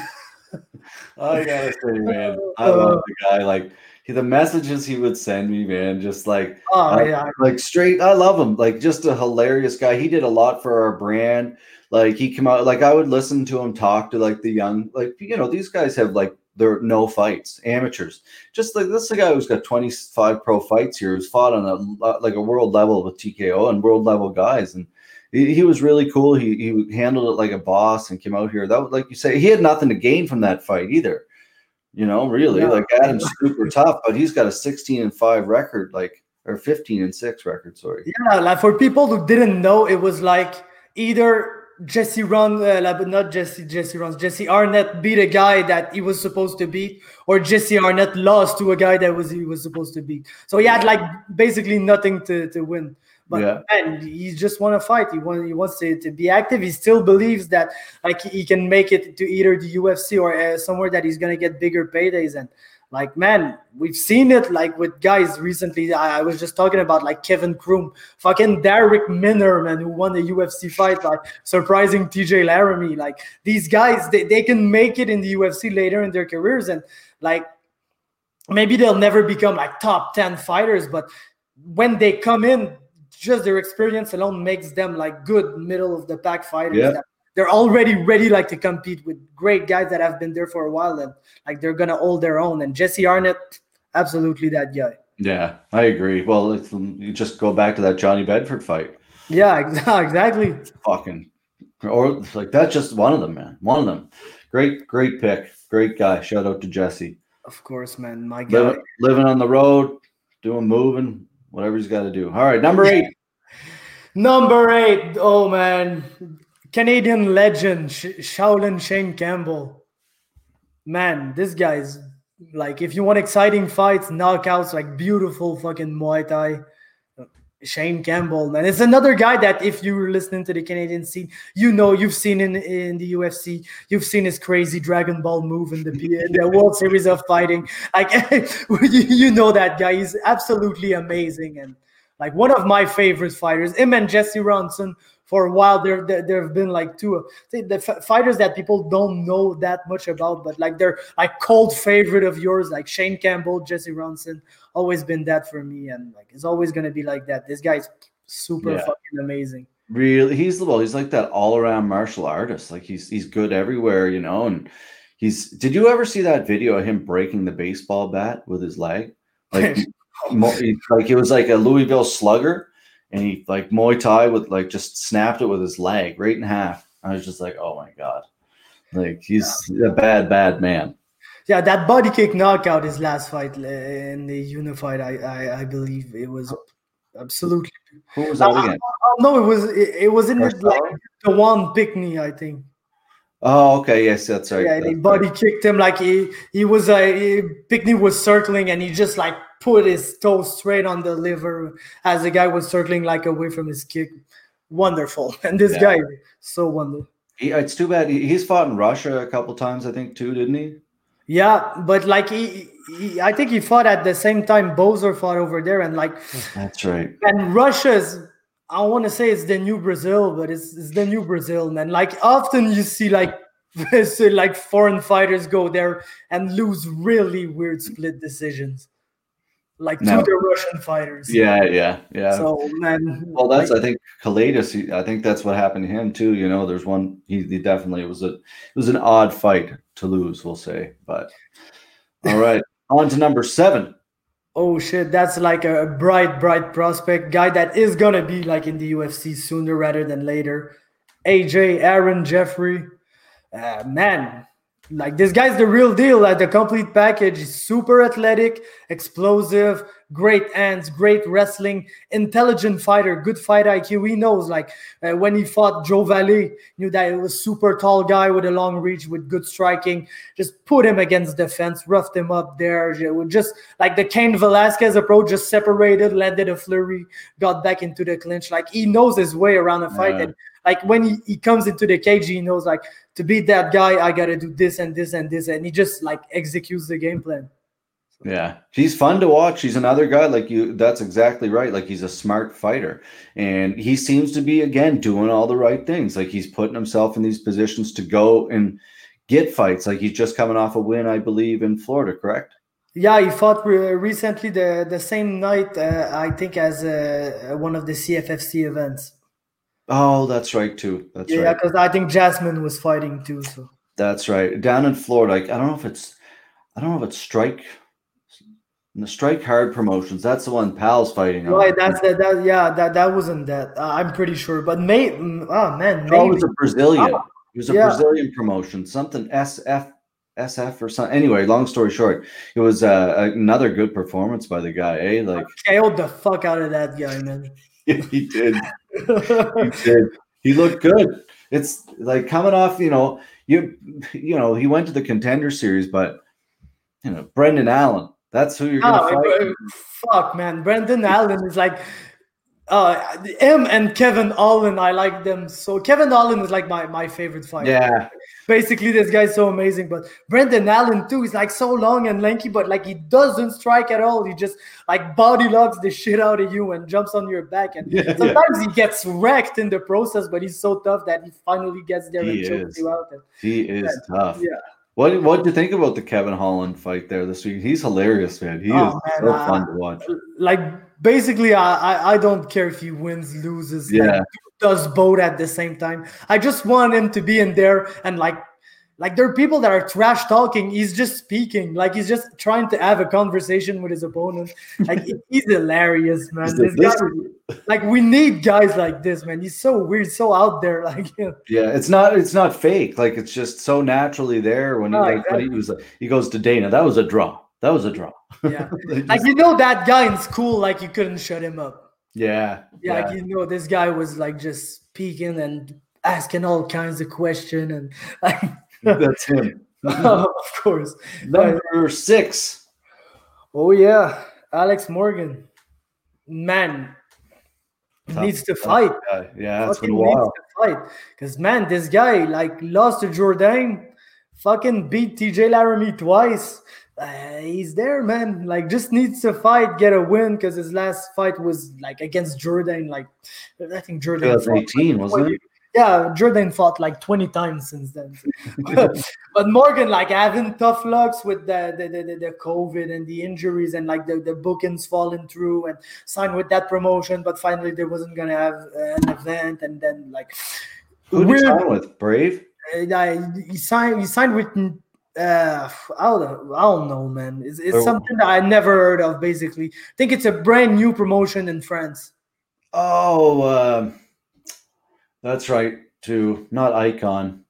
I gotta say, man, I love the guy. Like he, the messages he would send me, man, just like oh uh, yeah, like straight. I love him. Like just a hilarious guy. He did a lot for our brand. Like he came out. Like I would listen to him talk to like the young. Like you know, these guys have like they're no fights, amateurs. Just like this, is a guy who's got 25 pro fights here, who's fought on a like a world level with TKO and world level guys, and he, he was really cool. He he handled it like a boss and came out here. That was like you say, he had nothing to gain from that fight either. You know, really, Yeah. like Adam's super tough, but he's got a 16 and five record, like or 15 and six record. Sorry. yeah. Like for people who didn't know, it was like either Jesse Ron, uh, like, not Jesse Jesse Runs, Jesse Arnett beat a guy that he was supposed to beat, or Jesse Arnett lost to a guy that was he was supposed to beat. So he had like basically nothing to to win. But Yeah. man, he just want to fight. He wants he wants to, to be active. He still believes that like he can make it to either the UFC or uh, somewhere that he's gonna get bigger paydays. And like man, we've seen it like with guys recently. I, I was just talking about like Kevin Croom, fucking Darrick Minner, man, who won the UFC fight, like surprising TJ Laramie. Like these guys, they, they can make it in the UFC later in their careers, and like maybe they'll never become like top 10 fighters, but when they come in, just their experience alone makes them like good middle of the pack fighters. Yeah. they're already ready like to compete with great guys that have been there for a while and like they're gonna hold their own. And Jesse Arnett, absolutely that guy. Yeah, I agree. Well, it's, um, you just go back to that Johnny Bedford fight. Yeah, exactly. Fucking, or like that's just one of them, man. One of them. Great, great pick. Great guy. Shout out to Jesse. Of course, man. My guy. Living, living on the road, doing moving, whatever he's got to do. All right, number eight. Number eight. Oh man, Canadian legend Sh- Shaolin Shane Campbell. Man, this guy's like, if you want exciting fights, knockouts, like beautiful fucking Muay Thai. Shane Campbell, man, it's another guy that if you're listening to the Canadian scene, you know you've seen in in the UFC, you've seen his crazy Dragon Ball move in the in the World Series of Fighting. Like you, you know that guy, he's absolutely amazing and like one of my favorite fighters. Him and Jesse Ronson for a while. There, there, there have been like two the, the f- fighters that people don't know that much about, but like they're like cold favorite of yours, like Shane Campbell, Jesse Ronson. Always been that for me, and like it's always gonna be like that. This guy's super Yeah. fucking amazing. Really, he's the well, he's like that all-around martial artist. Like he's he's good everywhere, you know. And he's. Did you ever see that video of him breaking the baseball bat with his leg? Like, like it was like a Louisville Slugger, and he like Muay Thai with like just snapped it with his leg right in half. I was just like, oh my god, like he's a bad, bad man. Yeah, that body kick knockout his last fight uh, in the unified. I, I, I believe it was absolutely. Who was that again? Oh no, it was it, it was in the, like the one Pickney, I think. Oh, okay, yes, that's right. yeah, that's right. body kicked him like he he was a he, Pickney was circling and he just like put his toe straight on the liver as the guy was circling like away from his kick. Wonderful, and this Yeah. guy so wonderful. He, it's too bad. He, he's fought in Russia a couple times, I think, too, didn't he? Yeah, but like he, he I think he fought at the same time Boser fought over there, and like That's right. and Russia's I want to say it's the new Brazil, but it's, it's the new Brazil, man. Like often you see like so, like foreign fighters go there and lose really weird split decisions, like No. to the Russian fighters. Yeah, yeah, yeah. So man, well, that's like, I think Kalidas. He, I think that's what happened to him too. You know, there's one. He, he definitely it was a it was an odd fight to lose. We'll say, but all right, on to number seven. Oh shit, that's like a bright, bright prospect guy that is gonna be like in the UFC sooner rather than later. AJ Aaron Jeffery, uh, man, like this guy's the real deal. Like the complete package. He's super athletic, explosive, great hands, great wrestling, intelligent fighter, good fight IQ. He knows like uh, when he fought Joe Valle, knew that it was super tall guy with a long reach with good striking. Just put him against the fence, roughed him up there. Just like the Cain Velasquez approach, just separated, landed a flurry, got back into the clinch. Like he knows his way around a fight. Yeah. And like when he, he comes into the cage, he knows like to beat that guy, I gotta do this and this and this, and he just like executes the game plan. Yeah, he's fun to watch. He's another guy like you. That's exactly right. Like he's a smart fighter, and he seems to be again doing all the right things. Like he's putting himself in these positions to go and get fights. Like he's just coming off a win, I believe, in Florida. Correct? Yeah, he fought re- recently the the same night, uh, I think, as uh, one of the CFFC events. Oh, that's right too. That's yeah, right. Yeah, because I think Jasmine was fighting too. So That's right. Down in Florida, like, I don't know if it's, I don't know if it's Strike, the Strike Hard Promotions. That's the one Pal's fighting on. right, that's that, that. Yeah, that that wasn't that. Uh, I'm pretty sure, but may oh man, Oh, it was a Brazilian. Oh, it was a yeah. Brazilian promotion, something SF, SF or something. Anyway, long story short, it was uh, another good performance by the guy. Eh? Like KO'd the fuck out of that guy, man. he did. He did. He looked good. It's like coming off, you know, you you know, he went to the contender series, but you know, Brendan Allen. That's who you're gonna Oh, fight. fuck, man. Brendan Allen is like, uh, him and Kevin Allen. I like them so. Kevin Allen is like my my favorite fighter. Yeah, Basically, this guy's so amazing. But Brendan Allen too is like so long and lanky, but like he doesn't strike at all. He just like body locks the shit out of you and jumps on your back. And Yeah, yeah. sometimes he gets wrecked in the process, but he's so tough that he finally gets there He and chokes you out. And he is tough. yeah. What what did you think about the Kevin Holland fight there this week? He's hilarious, man. He Oh, is man, so uh, fun to watch. like basically I, I I don't care if he wins loses like, Yeah. does both at the same time I just want him to be in there and like like there are people that are trash talking he's just speaking like he's just trying to have a conversation with his opponent like he's hilarious man Is this guy, like we need guys like this man he's so weird so out there like know. Yeah, it's not it's not fake. Like it's just so naturally there when he, Oh, like, when he was like, he goes to Dana. That was a draw. That was a draw. yeah like you know that guy in school like you couldn't shut him up yeah, yeah, yeah. like you know this guy was like just peeking and asking all kinds of questions and like That's him. of course Number six. oh yeah alex morgan man Tough- needs to fight guy. Yeah, it's been a while. to fight because man this guy like lost to jordan fucking beat tj laramie twice uh, he's there man like just needs to fight get a win because his last fight was like against jordan like i think jordan 2018, wasn't it? Yeah, Jourdain fought like 20 times since then. but Morgan, like having tough lucks with the the, the, the- COVID and the injuries and like the, the bookings falling through and signed with that promotion, but finally they wasn't gonna have an event and then like Who did weird sign with? Brave? uh, he signed he signed with uh I don't, I don't know man. It's, it's Oh. something that I never heard of basically. I think it's a brand new promotion in France. Oh, um, that's right. Too. Not Icon.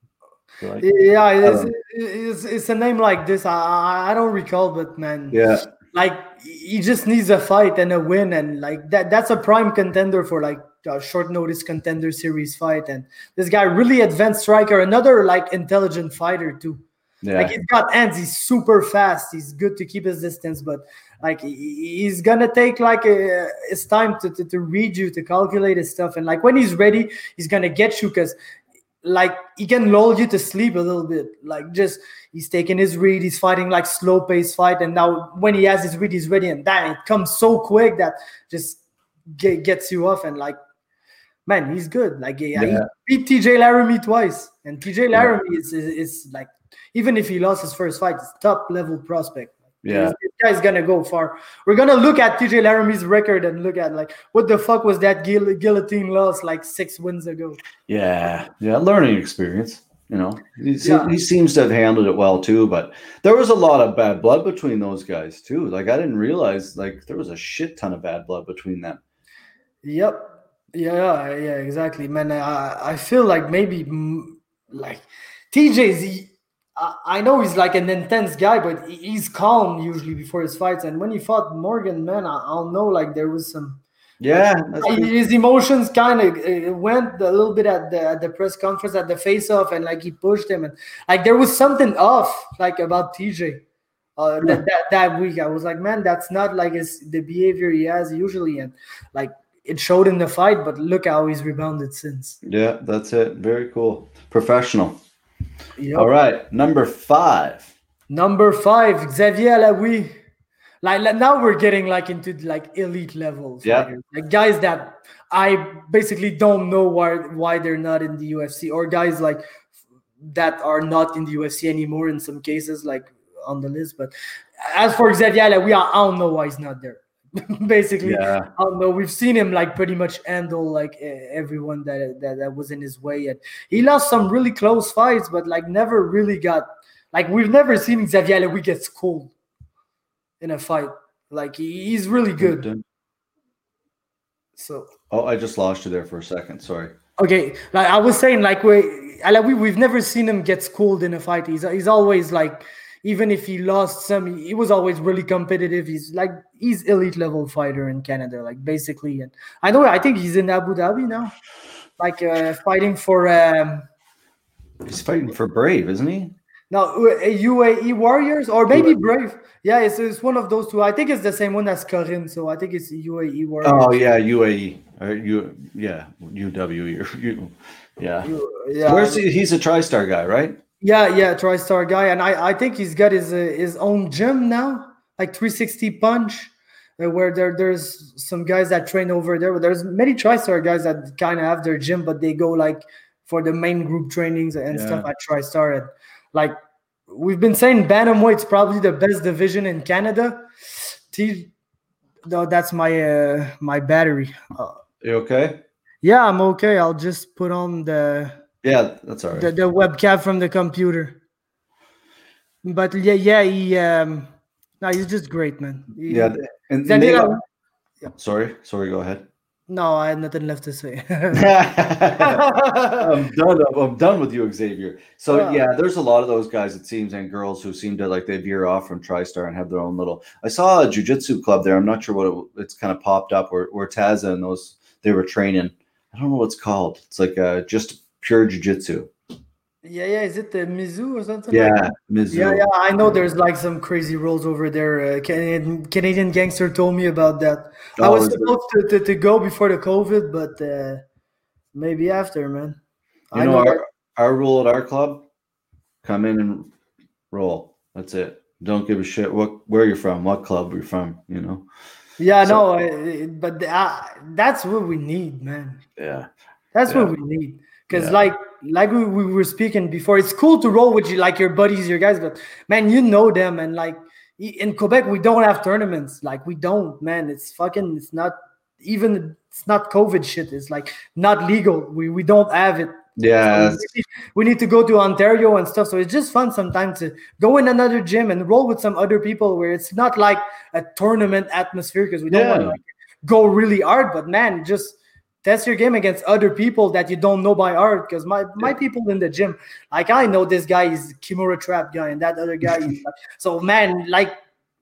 Like, yeah it's, it's, it's a name like this. I, I I don't recall but man yeah, like he just needs a fight and a win and like that that's a prime contender for like a short notice contender series fight. And this guy really advanced striker another like intelligent fighter too yeah. like he's got hands he's super fast. He's good to keep his distance but like he's gonna take like a, his time to, to, to read you to calculate his stuff. And like when he's ready he's gonna get you because like he can lull you to sleep a little bit. Like just he's taking his read he's fighting like slow pace fight. And now when he has his read he's ready. And that it comes so quick that just get, gets you off. And like man he's good. Like yeah. Yeah. he beat tj laramie twice. And tj laramie is, is, is like even if he lost his first fight it's top level prospect Yeah. this guy's gonna go far. We're gonna look at TJ Laramie's record and look at like what the fuck was that guil- guillotine loss like six wins ago. Yeah, yeah, learning experience. You know, he, Yeah. he seems to have handled it well too. But there was a lot of bad blood between those guys too. Like I didn't realize like there was a shit ton of bad blood between them. Yep. Yeah, yeah, exactly, man. I I feel like maybe like TJ's. I know he's like an intense guy, but he's calm usually before his fights. And when he fought Morgan, man, I, I'll know like there was some Yeah, pretty- his emotions kind of uh, went a little bit at the at the press conference at the face off and like he pushed him and like there was something off like about TJ uh, that, that that week I was like man that's not like his the behavior he has usually and like it showed in the fight, but look how he's rebounded since. Yeah, that's it. Very cool. Professional. Yep. All right, number five. Number five, Xavier Alaoui. Like, like now we're getting like into like elite levels. Yeah. Like guys that I basically don't know why why they're not in the UFC, or guys like that are not in the UFC anymore in some cases, like on the list. But as for Xavier Alaoui, I, I don't know why he's not there. basically, Yeah. I don't know. We've seen him like pretty much handle like everyone that, that that was in his way, and he lost some really close fights, but like never really got like we've never seen Xavier Alaoui get schooled in a fight. Like he's really good. So Oh, I just lost you there for a second. Sorry. okay, like I was saying, like we Alaoui, we've never seen him get schooled in a fight. He's he's always like. Even if he lost some, he was always really competitive. He's like he's elite level fighter in Canada, like basically. And I know I think he's in Abu Dhabi now, like uh, fighting for um, He's fighting for Brave, isn't he? No, UAE Warriors or maybe Brave. Yeah, it's, it's one of those two. I think it's the same one as Karim, so I think it's UAE Warriors. Oh yeah, UAE. Or U yeah, UW. U, yeah. yeah, Where's he? He's a TriStar guy, right? Yeah, yeah, TriStar guy, and I, I think he's got his uh, his own gym now, like 360 Punch, uh, where there there's some guys that train over there. But there's many TriStar guys that kind of have their gym, but they go like for the main group trainings and Yeah. stuff at TriStar. And like we've been saying, bantamweight's probably the best division in Canada. T, no, that's my uh, my battery. Uh, You okay? yeah, I'm okay. I'll just put on the Yeah, that's all right. the, the webcam from the computer. But yeah, yeah, he um no, he's just great, man. He- yeah, and, and Xavier they- Alaoui- sorry, sorry. Go ahead. no, I had nothing left to say. I'm done. I'm done with you, Xavier. So Yeah. yeah, there's a lot of those guys, it seems, and girls who seem to like they veer off from TriStar and have their own little. I saw a jujitsu club there. I'm not sure what it, it's kind of popped up where where Taza and those they were training. I don't know what it's called. It's like uh, just pure jujitsu. yeah, yeah, is it the Mizu or something? Yeah, that? Mizu. Yeah, yeah, I know there's like some crazy rules over there. Uh, Canadian, Canadian gangster told me about that. I Oh, was supposed to, to, to go before the COVID, but uh, maybe after, man. You I know, know. our, our rule at our club: come in and roll. That's it. Don't give a shit what where you're from, what club you're from. You know. yeah, so- no, uh, but uh, that's what we need, man. Yeah. That's Yeah. what we need. Because Yeah. like like we, we were speaking before, it's cool to roll with you like your buddies, your guys, but man, you know them and like in Quebec we don't have tournaments. Like we don't, man. It's fucking it's not even it's not COVID shit. It's like not legal. We we don't have it. Yeah. So we, we need to go to Ontario and stuff. So it's just fun sometimes to go in another gym and roll with some other people where it's not like a tournament atmosphere because we don't want to like go really hard. But man, just test your game against other people that you don't know by heart. Because my my people in the gym, like I know this guy is Kimura Trap guy and that other guy. is so man, like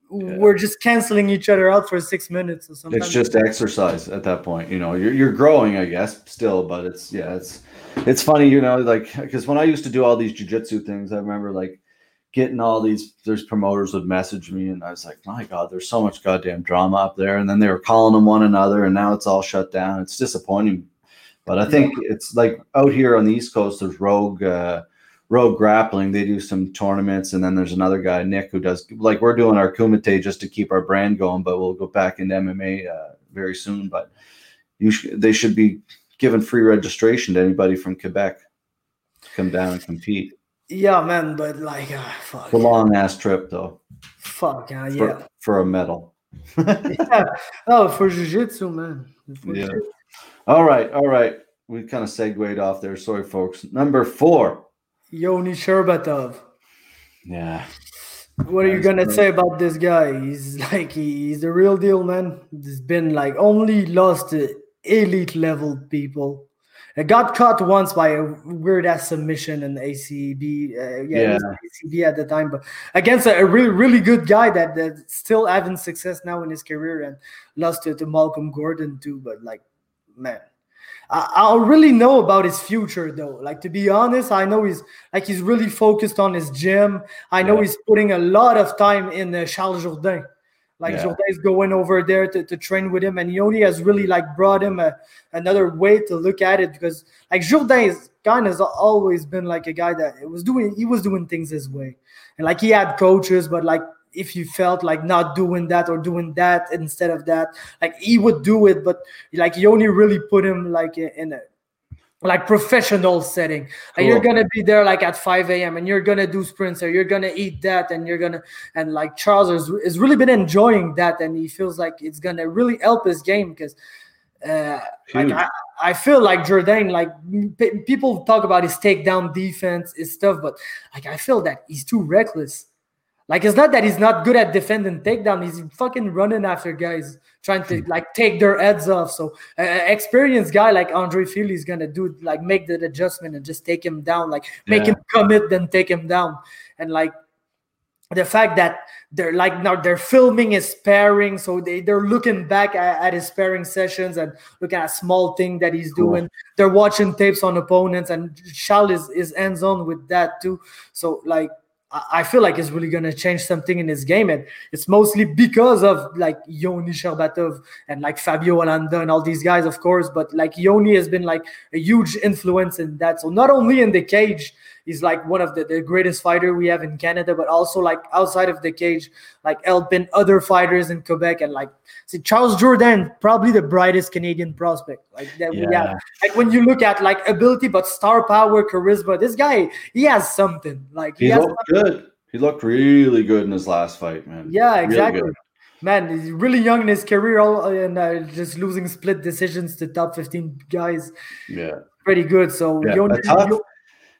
we're just canceling each other out for six minutes or something. it's just exercise at that point you know you're, you're growing i guess still but it's yeah it's it's funny you know like because when i used to do all these jujitsu things i remember like getting all these there's promoters would message me and i was like my god there's so much goddamn drama up there. And then they were calling them one another and now it's all shut down. It's disappointing. But i think it's like out here on the east coast there's rogue uh rogue grappling. They do some tournaments and then there's another guy nick who does like we're doing our kumite just to keep our brand going but we'll go back into mma uh, very soon. But you sh- they should be giving free registration to anybody from quebec to come down and compete yeah, man. But like, ah, fuck, a long ass trip though fuck, ah, for, yeah. for a medal yeah. Oh, for jiu-jitsu, man. For Yeah. jiu- all right all right we kind of segued off there sorry folks number four Yoni Sherbatov. yeah What are you gonna say about this guy? He's like he's the real deal, man. He's been like only lost to elite level people. It got caught once by a weird ass submission in the ACB. Uh, yeah, was ACB at the time, but against a, a really really good guy that that still having success now in his career and lost to, to Malcolm Gordon too. But like, man, I, I'll really know about his future though. Like to be honest, I know he's like he's really focused on his gym. I know Yeah. he's putting a lot of time in uh, Charles Jourdain. Like Yeah. is going over there to, to train with him, and Yoni has really like brought him a, another way to look at it because like Jourdain is kind of has always been like a guy that it was doing he was doing things his way, and like he had coaches, but like if you felt like not doing that or doing that instead of that, like he would do it, but like Yoni really put him like in a like professional setting. Like you're gonna be there like at 5 a.m. and you're gonna do sprints or you're gonna eat that and you're gonna and like Charles has, has really been enjoying that and he feels like it's gonna really help his game because uh like I, I feel like Jourdain like p- people talk about his takedown defense his stuff but like I feel that he's too reckless like it's not that he's not good at defending takedown he's fucking running after guys trying to like take their heads off. So uh, experienced guy like Andre Fili is gonna do like make that adjustment and just take him down like make Yeah. him commit then take him down. And like the fact that they're like now they're filming his sparring so they, they're looking back at, at his sparring sessions and looking at a small thing that he's Cool. doing. They're watching tapes on opponents and Charles is, is hands on with that too. So like I feel like it's really gonna change something in his game, and it's mostly because of like Yoni Sherbatov and like Fabio Olanda and all these guys, of course. But like Yoni has been like a huge influence in that. So not only in the cage, he's like one of the, the greatest fighter we have in Canada, but also like outside of the cage, like helping other fighters in Quebec and like see Charles Jourdain, probably the brightest Canadian prospect like that we have. Like when you look at like ability, but star power, charisma, this guy he has something. Like He has looked good. He looked really good in his last fight, man. yeah, exactly. good. Man, he's really young in his career, all and uh, just losing split decisions to top fifteen guys. Yeah. Pretty good. So Yeah, a tough-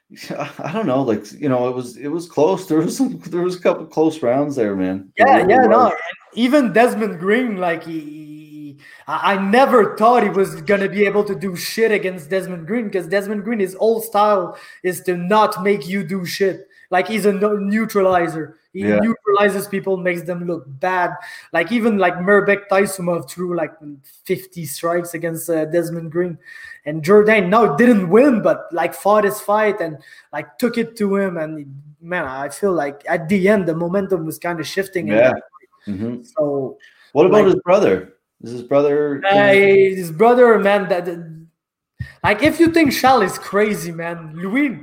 I don't know, like you know, it was it was close. There was some there was a couple close rounds there, man. Yeah, really yeah, no. was. Even Desmond Green, like he, he- I I never thought he was gonna be able to do shit against Desmond Green because Desmond Green, his old style is to not make you do shit. Like he's a no- neutralizer. He Yeah. neutralizes people, makes them look bad. Like even like Mairbek Taisumov threw like 50 strikes against uh, Desmond Green, and Jourdain no didn't win, but like fought his fight and like took it to him. And man, I feel like at the end the momentum was kind of shifting. Yeah. Mhm. so What about Like- his brother? Is his brother? uh, his brother, man, that like if you think Shal is crazy, man, Louis is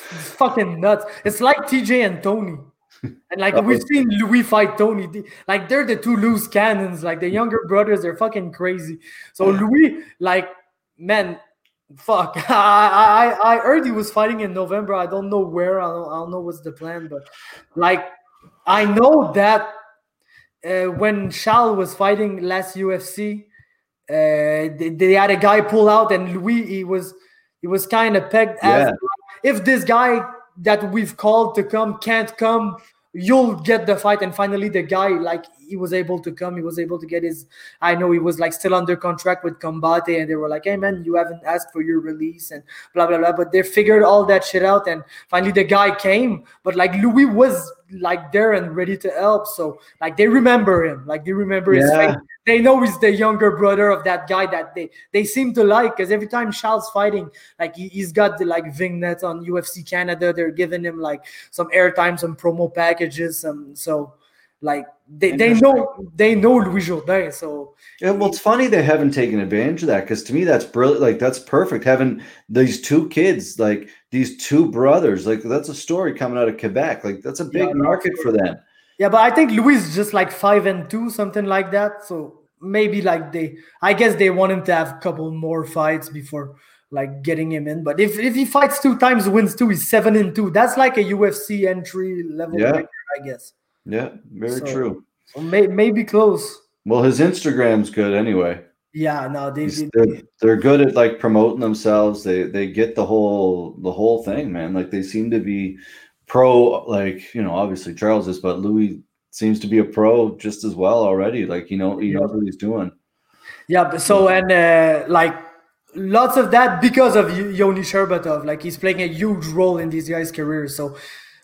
fucking nuts. It's like TJ and Tony. And like we've seen Louis fight Tony, like they're the two loose cannons. Like the younger brothers, they're fucking crazy. So Louis, like, man, fuck. I I I heard he was fighting in November. I don't know where. I don't, I don't know what's the plan, but like I know that uh, when Charles was fighting last UFC, uh, they, they had a guy pull out, and Louis he was he was kind of pegged as Yeah. If this guy that we've called to come can't come, you'll get the fight. And finally, the guy like he was able to come. He was able to get his. I know he was like still under contract with Combate, and they were like, "Hey man, you haven't asked for your release," and blah blah blah. But they figured all that shit out, and finally the guy came. But like Louis was like there and ready to help, so like they remember him, like they remember his face. They know he's the younger brother of that guy that they they seem to like because every time Charles fighting, like he, he's got the like vignettes on UFC Canada. They're giving him like some airtime, some promo packages, some so like they, they know they know Louis Jourdain. So Yeah, well, it's funny they haven't taken advantage of that because to me that's brilliant. Like that's perfect having these two kids, like these two brothers. Like that's a story coming out of Quebec. Like that's a big Yeah, market for them. yeah, but I think Louis is just like five and two, something like that. So maybe like they, I guess they want him to have a couple more fights before like getting him in. But if if he fights two times, wins two, he's seven and two. That's like a UFC entry level, Yeah. I guess. Yeah, very So- true. May, maybe close. Well, his Instagram's good anyway. Yeah, no, they, they, they're, they're good at like promoting themselves. They they get the whole the whole thing, man. Like they seem to be pro. Like you know, obviously Charles is, but Louis seems to be a pro just as well already. Like you know, he Yeah. knows what he's doing. Yeah, but so and uh, like lots of that because of Yoni Sherbatov. Like he's playing a huge role in these guys' careers. So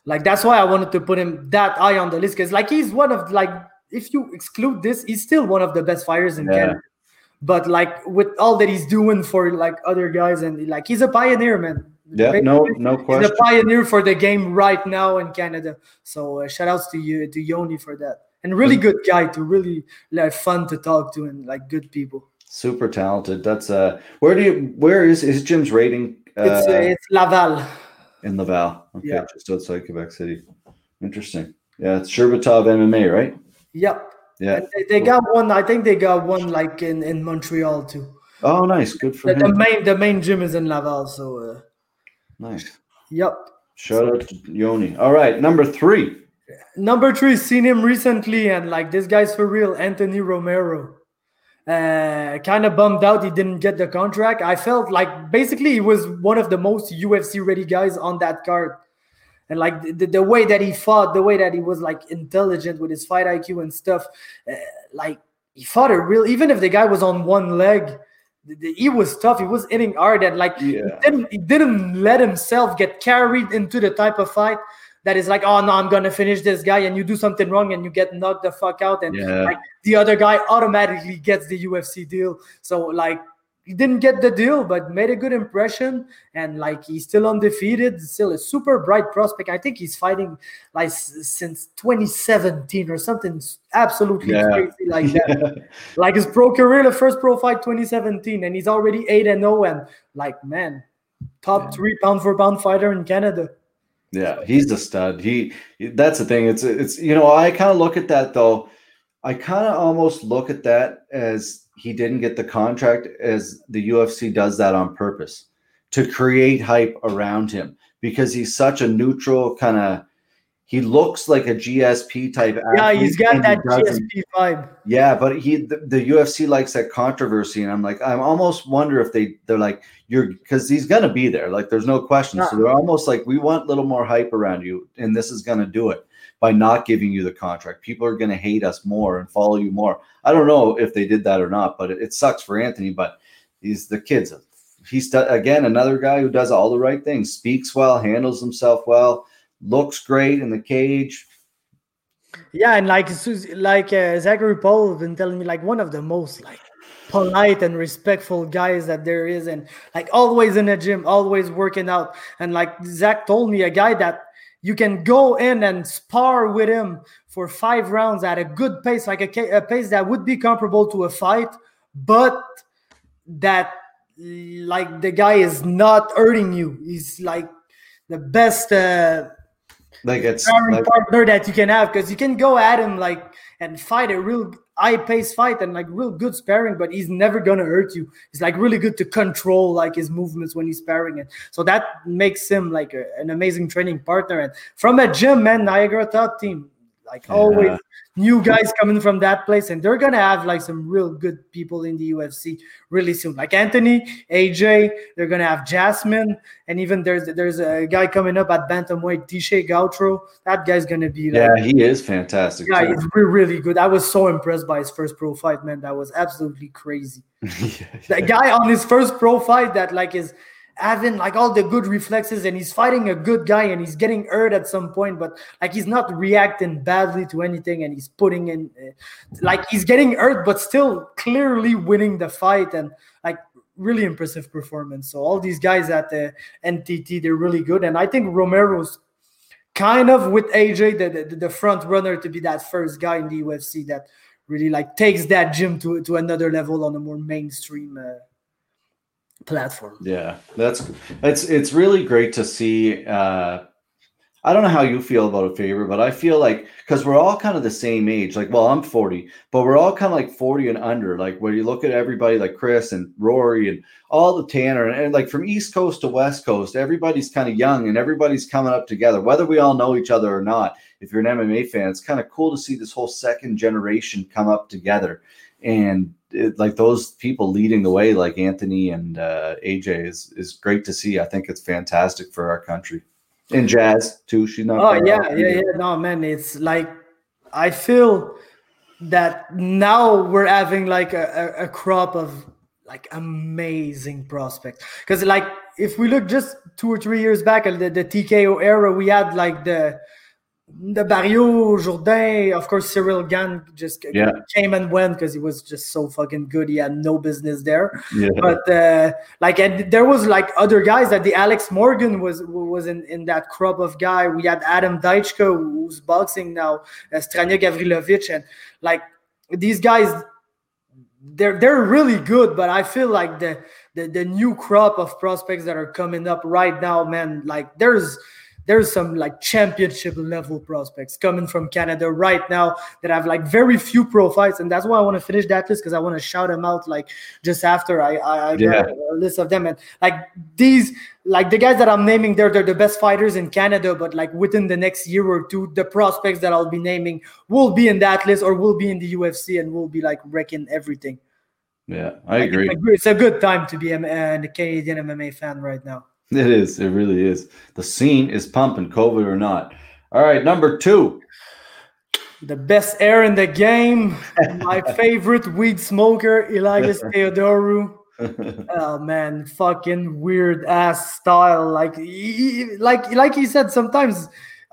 like that's why I wanted to put him that high on the list because like he's one of like if you exclude this, he's still one of the best fighters in Yeah. Canada. But like with all that he's doing for like other guys and like he's a pioneer, man. Yeah, no, no question. He's a pioneer for the game right now in Canada. So uh, shout outs to you to Yoni for that. and really good guy to really like fun to talk to and like good people. Super talented. That's uh, where do you where is is Jim's rating? Uh, It's uh, it's Laval. In Laval. Okay, Yeah. just outside Quebec City. Interesting. Yeah, it's Sherbatov MMA, right? Yep. Yeah. They, they got one. I think they got one like in in Montreal too. Oh, nice. Good for The, the main the main gym is in Laval. So uh, Nice. yep. Shout out to Yoni. All right, number three. Number three, seen him recently, and like this guy's for real, Anthony Romero. Uh, kind of bummed out he didn't get the contract. I felt like basically he was one of the most UFC ready guys on that card, and like the, the way that he fought, the way that he was like intelligent with his fight IQ and stuff, uh, like he fought a real. Even if the guy was on one leg, he was tough. He was hitting hard, and like Yeah. he didn't he didn't let himself get carried into the type of fight that is like, oh no, I'm gonna finish this guy, and you do something wrong and you get knocked the fuck out, and Yeah. like the other guy automatically gets the UFC deal. So like he didn't get the deal, but made a good impression, and like he's still undefeated, still a super bright prospect. I think he's fighting like since 2017 or something absolutely Yeah. crazy like that. like his pro career, the first pro fight 2017, and he's already eight and zero, and like man, top Yeah. three pound for pound fighter in Canada. Yeah, he's a stud. He that's the thing. It's it's you know, I kind of look at that though. I kind of almost look at that as he didn't get the contract as the UFC does that on purpose to create hype around him because he's such a neutral kind of he looks like a GSP type Yeah, he's got he that doesn't- GSP vibe. Yeah, but he the, the UFC likes that controversy, and I'm like, I almost wonder if they they're like you're because he's gonna be there, like there's no question. So they're almost like we want a little more hype around you, and this is gonna do it by not giving you the contract. People are gonna hate us more and follow you more. I don't know if they did that or not, but it, it sucks for Anthony. But he's the kids. He's again another guy who does all the right things, speaks well, handles himself well, looks great in the cage. Yeah, and like like uh, Zachary Paul has been telling me, like one of the most like polite and respectful guys that there is, and like always in the gym, always working out. And like Zach told me, a guy that you can go in and spar with him for five rounds at a good pace, like a, a pace that would be comparable to a fight, but that like the guy is not hurting you. He's like the best. Uh, Like it's like, partner that you can have because you can go at him like and fight a real high pace fight and like real good sparring, but he's never gonna hurt you. He's like really good to control like his movements when he's sparring it. So that makes him like a- an amazing training partner. And from a gym, man, Niagara top team, like Yeah. always new guys coming from that place, and they're gonna have like some real good people in the UFC really soon. Like Anthony, AJ, they're gonna have Jasmine, and even there's there's a guy coming up at bantamweight, Tisha Gautro. That guy's gonna be like, yeah, he is fantastic. yeah, too. he's re- really good. I was so impressed by his first pro fight, man. That was absolutely crazy. That guy on his first pro fight that like is having like all the good reflexes and he's fighting a good guy and he's getting hurt at some point, but like he's not reacting badly to anything and he's putting in uh, like he's getting hurt, but still clearly winning the fight and like really impressive performance. So all these guys at the NTT, they're really good, and I think Romero's kind of with AJ the, the the front runner to be that first guy in the UFC that really like takes that gym to to another level on a more mainstream uh, platform. Yeah, that's it's it's really great to see. Uh, I don't know how you feel about a favor, but I feel like because we're all kind of the same age. Like, well, I'm 40, but we're all kind of like 40 and under. Like, when you look at everybody, like Chris and Rory and all the Tanner, and, and like from East Coast to West Coast, everybody's kind of young and everybody's coming up together, whether we all know each other or not. If you're an MMA fan, it's kind of cool to see this whole second generation come up together and it, like those people leading the way, like Anthony and uh, AJ, is is great to see. I think it's fantastic for our country. And Jazz too. She's not. Oh yeah, yeah, either. yeah. No, man, it's like I feel that now we're having like a, a, a crop of like amazing prospects. Because like if we look just two or three years back at the, the TKO era, we had like the the Barrio Jourdain, of course, Ciryl Gane just Yeah. came and went because he was just so fucking good. He had no business there. Yeah. But uh, like, and there was like other guys that the Alex Morgan was was in, in that crop of guy. We had Adam Deichko who's boxing now, uh, Strahinja Gavrilovic, and like these guys, they're they're really good. But I feel like the the the new crop of prospects that are coming up right now, man, like there's there's some like championship level prospects coming from Canada right now that have like very few pro fights, and that's why I want to finish that list because I want to shout them out like just after I I, I Yeah. got a list of them and like these like the guys that I'm naming they're they're the best fighters in Canada, but like within the next year or two, the prospects that I'll be naming will be in that list or will be in the UFC and will be like wrecking everything. Yeah, I Like, agree. It's a, good- it's a good time to be a, uh, a Canadian MMA fan right now. It is. It really is. The scene is pumping, COVID or not. All right, number two. The best air in the game. My favorite weed smoker, Elias Theodorou. Oh man, fucking weird ass style. Like, he- like, like he said, sometimes,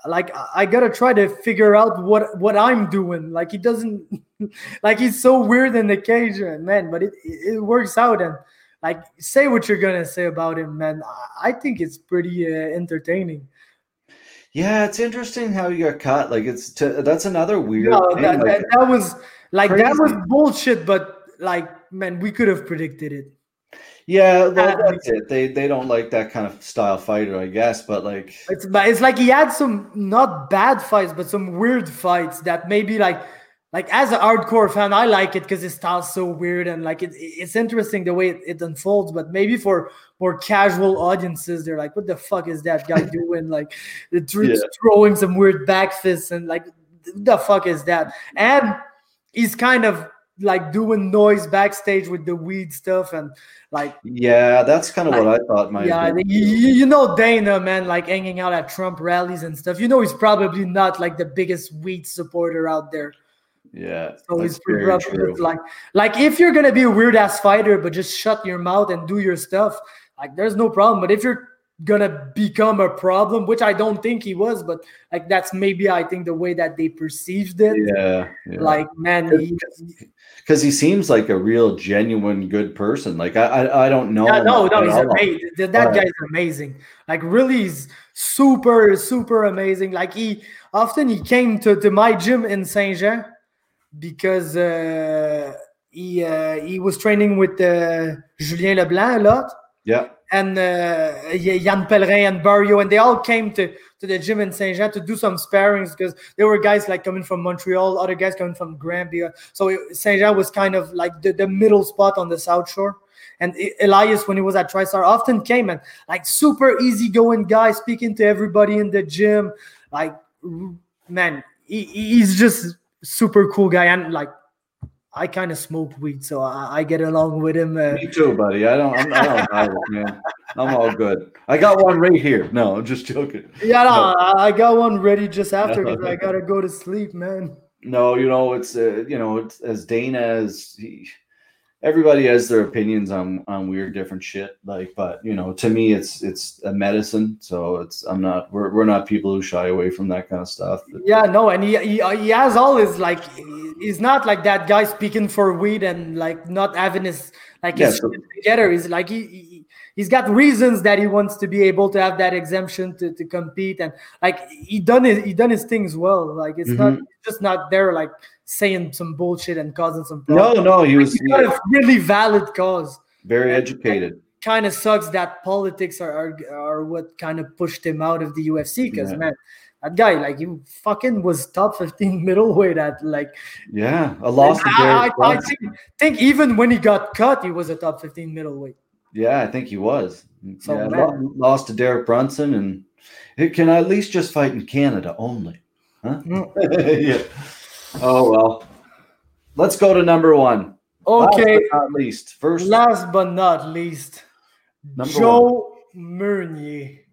like I- I gotta try to figure out what what I'm doing. Like he doesn't, like he's so weird in the cage, man. But it it works out and. Like, say what you're gonna say about him, man. I- think it's pretty uh, entertaining. Yeah, it's interesting how you got caught. Like it's t- that's another weird. No, thing, that, like- that, that was like that was bullshit. But like, man, we could have predicted it. yeah, well, that's it. They they don't like that kind of style fighter, I guess. But like, It's but it's like he had some not bad fights, but some weird fights that maybe like like as a hardcore fan, I like it because his style's so weird and like it, it's interesting the way it, it unfolds. But maybe for more casual audiences, they're like, "What the fuck is that guy doing?" Like, the thr- Yeah. throwing some weird back fists and like, the fuck is that? And he's kind of like doing noise backstage with the weed stuff and like yeah, that's kind of what I thought. my yeah, have been. you, you you know Dana, man, like hanging out at Trump rallies and stuff. You know he's probably not like the biggest weed supporter out there. Yeah. So that's he's very probably true. like like if you're gonna be a weird ass fighter, but just shut your mouth and do your stuff, like there's no problem. But if you're gonna become a problem, which I don't think he was, but like that's maybe I think the way that they perceived it. Yeah, yeah. Like man, because he seems like a real genuine good person. Like I I, I don't know. Yeah, no, no, he's amazing. That, that guy's amazing. Like really, he's super, super amazing. Like he often he came to, to my gym in Saint Jean because uh, he uh, he was training with uh, Julien Leblanc a lot Yeah, and uh, Y- Pellerin and Barrio, and they all came to, to the gym in Saint Jean to do some sparrings because there were guys like coming from Montreal, other guys coming from Granby. So Saint Jean was kind of like the, the middle spot on the South Shore. And Elias, when he was at TriStar, often came and like super easygoing guy, speaking to everybody in the gym. Like, man, he, he's just super cool guy. And like, I kind of smoke weed, so I, I get along with him. Uh, me too, buddy. I don't. I'm, I don't it, man. I'm all good. I got one right here. No, I'm just joking. Yeah, no, I I got one ready just after because I gotta go to sleep, man. No, you know it's uh, you know it's as Dana as he, everybody has their opinions on on weird different shit. Like, but you know, to me, it's it's a medicine. So it's I'm not we're we're not people who shy away from that kind of stuff. Yeah, no, and he, he he has all his like he's not like that guy speaking for weed and like not having his like his Yeah, so- together. He's like he, he he's got reasons that he wants to be able to have that exemption to, to compete and like he done his he done his things well. Like it's not Mhm. just not there like saying some bullshit and causing some problems. no, no he was He's got a really valid cause. very educated. kind of sucks that politics are, are are what kind of pushed him out of the UFC because Yeah. man, that guy like he fucking was top 15 middleweight at like Yeah, a loss I, I, I think, think even when he got cut, he was a top 15 middleweight. Yeah, I think he was. So, yeah, man. lo- lost to Derek Brunson, and it can I at least just fight in Canada only, huh? Mm. yeah. Oh well. Let's go to number one. Last Okay, but not least. First, last but not least, Number Joe Meunier.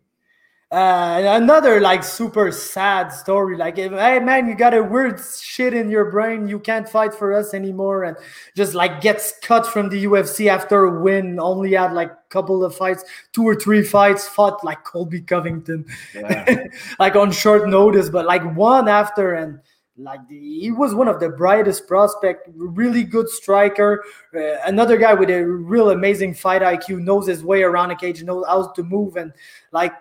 Uh, another like super sad story. Like, hey man, you got a weird shit in your brain. You can't fight for us anymore, and just like gets cut from the UFC after a win. Only had like a couple of fights, two or three fights. Fought like Colby Covington, yeah. like on short notice, but like one after and like the, he was one of the brightest prospect really good striker uh, another guy with a real amazing fight iq knows his way around a cage knows how to move and like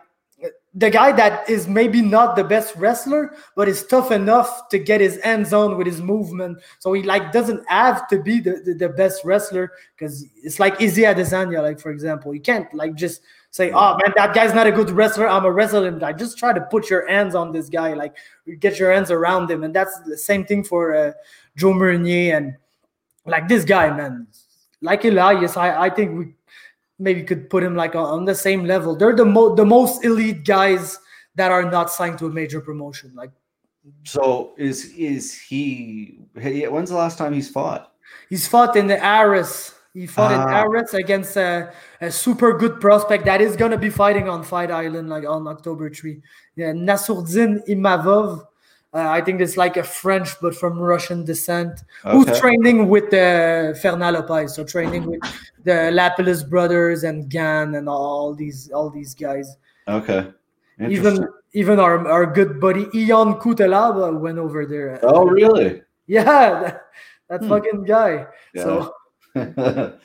the guy that is maybe not the best wrestler but is tough enough to get his hands on with his movement. So he like doesn't have to be the, the, the best wrestler because it's like Izzy Adesanya like for example. You can't like just say oh man that guy's not a good wrestler. I'm a wrestler and like just try to put your hands on this guy like get your hands around him. And that's the same thing for uh, Joe Meunier and like this guy man. Like Elias I, I think we maybe could put him like on the same level. They're the mo- the most elite guys that are not signed to a major promotion. Like, so is is he? When's the last time he's fought? He's fought in the Ares. He fought ah. in Ares against a, a, super good prospect that is gonna be fighting on Fight Island like on October three. Yeah, Nassourdine Imavov. Uh, I think it's like a French, but from Russian descent, okay. who's training with the uh, Fernand Lopez, so training with the Lapilus brothers and Gane and all these all these guys. Okay. Even even our, our good buddy Ion Cutelaba went over there. Oh really? Yeah, that, that hmm. fucking guy. Yeah. So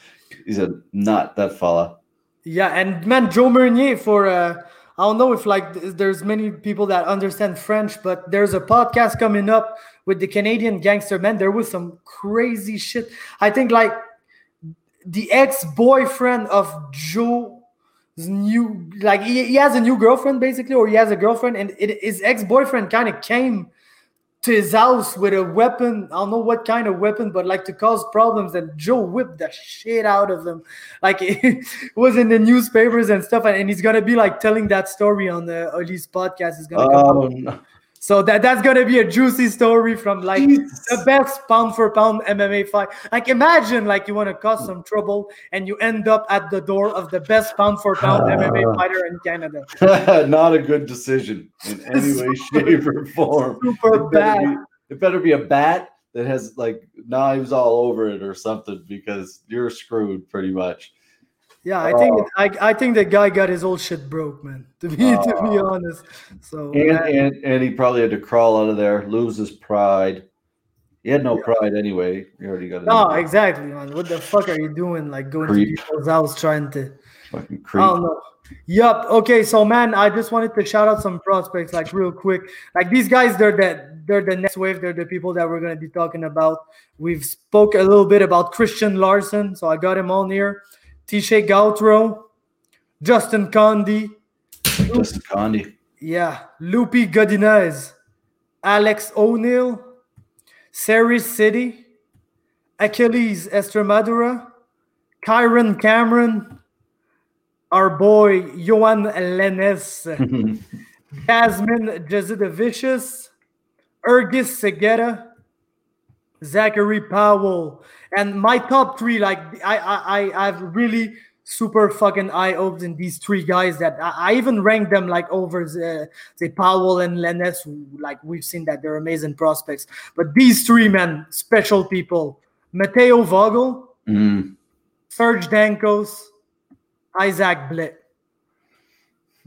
he's a nut, that fella. Yeah, and man, Joe Meunier for uh I don't know if like there's many people that understand French, but there's a podcast coming up with the Canadian gangster man. There was some crazy shit. I think like the ex-boyfriend of Joe's new like he, he has a new girlfriend basically, or he has a girlfriend, and it, his ex-boyfriend kind of came to his house with a weapon. I don't know what kind of weapon, but like to cause problems. And Joe whipped the shit out of him. Like it was in the newspapers and stuff. And, and he's gonna be like telling that story on the Elise podcast. Is gonna come um, oh, no. So that that's gonna be a juicy story from like Jesus. the best pound for pound MMA fight. Like imagine like you want to cause some trouble and you end up at the door of the best pound for pound uh, MMA fighter in Canada. Not a good decision in any way, shape, or form. Super it bad. Be, it better be a bat that has like knives all over it or something because you're screwed pretty much. Yeah, I think uh, I, I think the guy got his old shit broke, man. To be uh, to be oh. honest, so and, and and he probably had to crawl out of there, lose his pride. He had no yeah. pride anyway. He already got it. No, exactly, man. What the fuck are you doing? Like going creep. to people's house trying to. Fucking creep. I don't know. Yep. Okay. So, man, I just wanted to shout out some prospects, like real quick. Like these guys, they're the they're the next wave. They're the people that we're gonna be talking about. We've spoke a little bit about Christian Larson, so I got him on here. Tisha Gautreau, Justin Conde. Justin Conde. Yeah. Lupi Godinez, Alex O'Neill, Ceres City, Achilles Estremadura, Kyron Cameron, our boy Johan Lenes, Jasmine Jasudavicius, Ergis Segura, Zachary Powell, and my top three, like I, I, I've really super fucking eye opened in these three guys that I, I even ranked them like over the, say Powell and Lenes. Like we've seen that they're amazing prospects, but these three men, special people: Matteo Vogel, mm. Serge Dancos, Isaac Blais.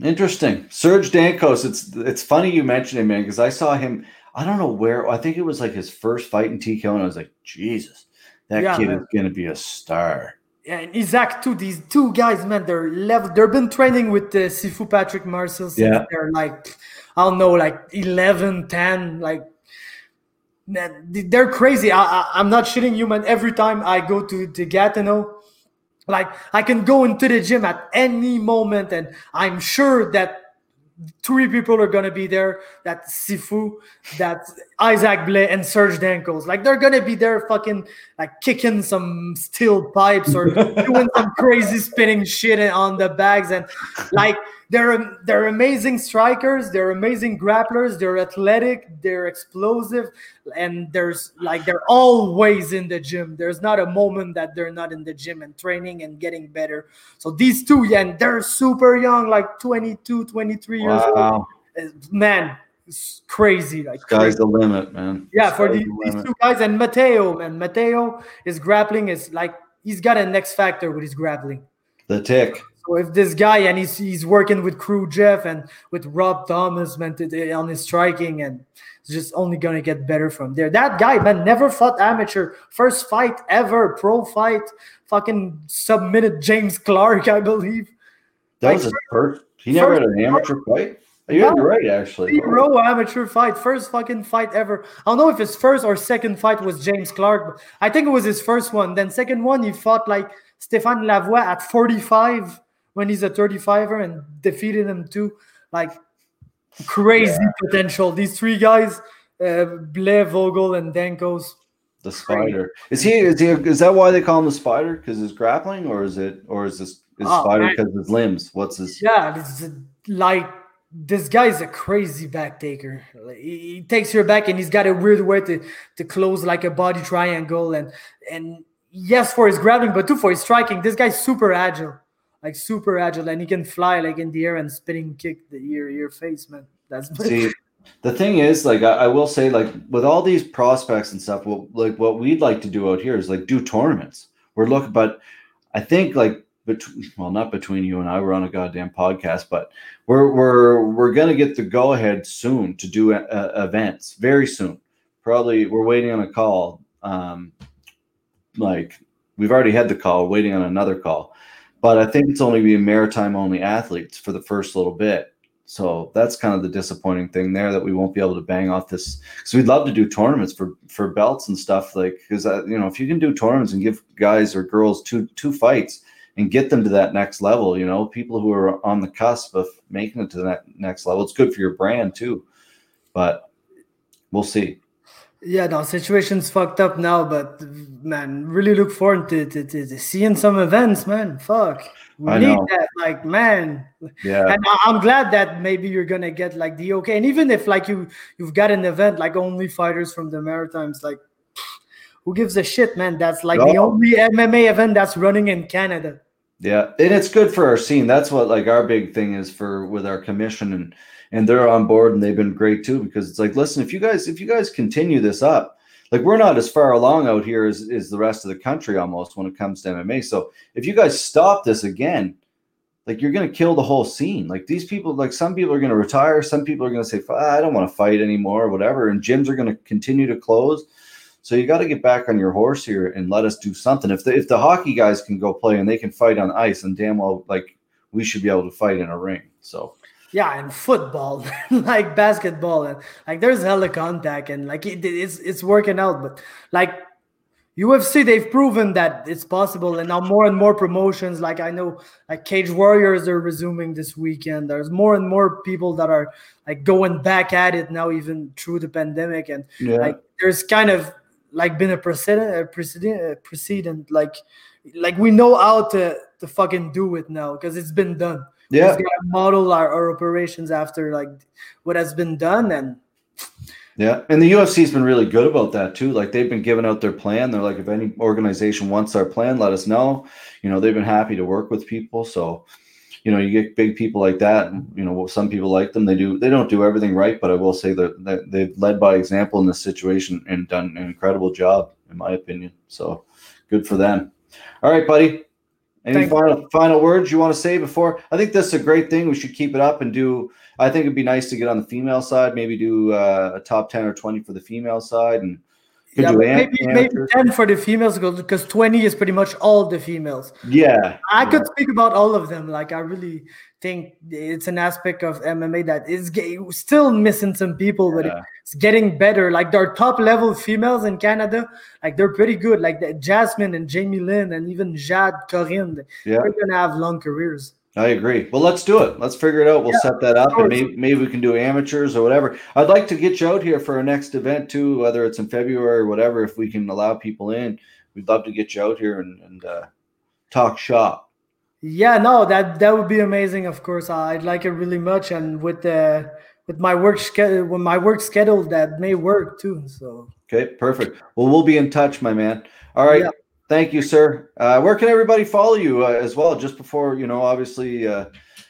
Interesting, Serge Dancos. It's it's funny you mentioned him, man, because I saw him. I don't know where. I think it was like his first fight in TKO, and I was like, Jesus, that yeah, kid man. is gonna be a star. Yeah, and Isaac too. These two guys, man, they're level. They've been training with the uh, Sifu Patrick Marcel since yeah. they're like, I don't know, like 11, 10, like. They're crazy. I, am not shitting you, man. Every time I go to, to Gatineau, like I can go into the gym at any moment, and I'm sure that three people are gonna be there. That Sifu, that Isaac Blais, and Serge Dancos. Like they're gonna be there, fucking like kicking some steel pipes or doing some crazy spinning shit on the bags, and like they're they're amazing strikers, they're amazing grapplers, they're athletic, they're explosive, and there's like they're always in the gym. There's not a moment that they're not in the gym and training and getting better. So these two, yeah, and they're super young, like 22, 23 years Wow. old. Man, it's crazy. Like Sky's crazy. the limit, man. Yeah, for Sky's these, the these two guys and Mateo, man. Mateo, is grappling is like he's got an X factor with his grappling. The tick. So if this guy and he's he's working with Crew Jeff and with Rob Thomas, man, on his striking, and it's just only gonna get better from there. That guy, man, never fought amateur. First fight ever, pro fight. Fucking submitted James Clark, I believe. That Like, was his first. He never had an amateur fight. You're No. right, actually. Zero amateur fight, first fucking fight ever. I don't know if his first or second fight was James Clark, but I think it was his first one. Then second one, he fought like Stéphane Lavoie at 45 when he's a 35er and defeated him too. Like crazy potential. These three guys, uh, Blair, Vogel, and Dancos. The spider. Is he? Is he? Is that why they call him the spider? Because his grappling, or is it? Or is this? Is Oh, spider because his limbs? What's his? Yeah, this is like this guy's a crazy back taker. Like, he, he takes your back and he's got a weird way to to close like a body triangle and and yes for his grappling, but too for his striking. This guy's super agile, like super agile, and he can fly like in the air and spinning kick the ear your face, man. That's See, the thing is, like, I, I will say, like, with all these prospects and stuff, what like what we'd like to do out here is like do tournaments. We're looking, but I think like between, well, not between you and I, we're on a goddamn podcast, but we're we're we're gonna get the go ahead soon to do uh, events very soon. Probably we're waiting on a call. Um, like we've already had the call, waiting on another call, but I think it's only being maritime only athletes for the first little bit. So that's kind of the disappointing thing there that we won't be able to bang off this because we'd love to do tournaments for for belts and stuff like because you know if you can do tournaments and give guys or girls two two fights and get them to that next level, you know, people who are on the cusp of making it to that next level, it's good for your brand too. But we'll see. Yeah, no, situation's fucked up now, but man, really look forward to, to, to, to seeing some events, man. Fuck. We I need know. that, like, man. Yeah, And I- I'm glad that maybe you're gonna get like the okay. And even if like you you've got an event like only fighters from the Maritimes, like who gives a shit, man? That's like the only MMA event that's running in Canada. Yeah, and it's good for our scene. That's what like our big thing is for with our commission and and they're on board and they've been great too because it's like listen, if you guys if you guys continue this up, like we're not as far along out here as, as the rest of the country almost when it comes to MMA. So if you guys stop this again, like you're gonna kill the whole scene. Like these people, like some people are gonna retire, some people are gonna say, "Ah, I don't want to fight anymore, or whatever, and gyms are gonna continue to close. So you got to get back on your horse here and let us do something. If the if the hockey guys can go play and they can fight on ice, and damn well, like we should be able to fight in a ring. So Yeah, and football, like basketball, and like there's hella contact, and like it, it's it's working out. But like UFC, they've proven that it's possible, and now more and more promotions. Like I know, like Cage Warriors are resuming this weekend. There's more and more people that are like going back at it now, even through the pandemic, and yeah, like there's kind of like been a precedent, a precedent, a precedent. Like like we know how to to fucking do it now because it's been done. Yeah, We've got to model our, our operations after like what has been done and yeah. And the UFC's been really good about that too. Like they've been giving out their plan. They're like, if any organization wants our plan, let us know. You know, they've been happy to work with people. So you know, you get big people like that. And, you know, some people like them. They do. They don't do everything right, but I will say that, that they've led by example in this situation and done an incredible job, in my opinion. So, good for them. All right, buddy. Any Thank you. final final words you want to say before? I think this is a great thing. We should keep it up and do. I think it'd be nice to get on the female side. Maybe do uh, a top ten or twenty for the female side, and could yeah, but maybe maybe 10 for the females because 20 is pretty much all the females. Yeah, i yeah. could speak about all of them. Like i really think it's an aspect of mma that is still missing some people but Yeah. it's getting better. Like their top level females in canada. Like they're pretty good. Like jasmine and jamie lynn and even jade corinne Yeah. they're gonna have long careers I agree. Well, let's do it. Let's figure it out. We'll Yeah, set that up, and maybe maybe we can do amateurs or whatever. I'd like to get you out here for our next event too, whether it's in February or whatever. If we can allow people in, we'd love to get you out here and, and uh, talk shop. Yeah, no, that that would be amazing. Of course, I'd like it really much, and with the with my work schedule, with my work schedule, that may work too. So okay, perfect. Well, we'll be in touch, my man. All right. Yeah. Thank you, sir. Uh, where can everybody follow you uh, as well? Just before you know, obviously, uh,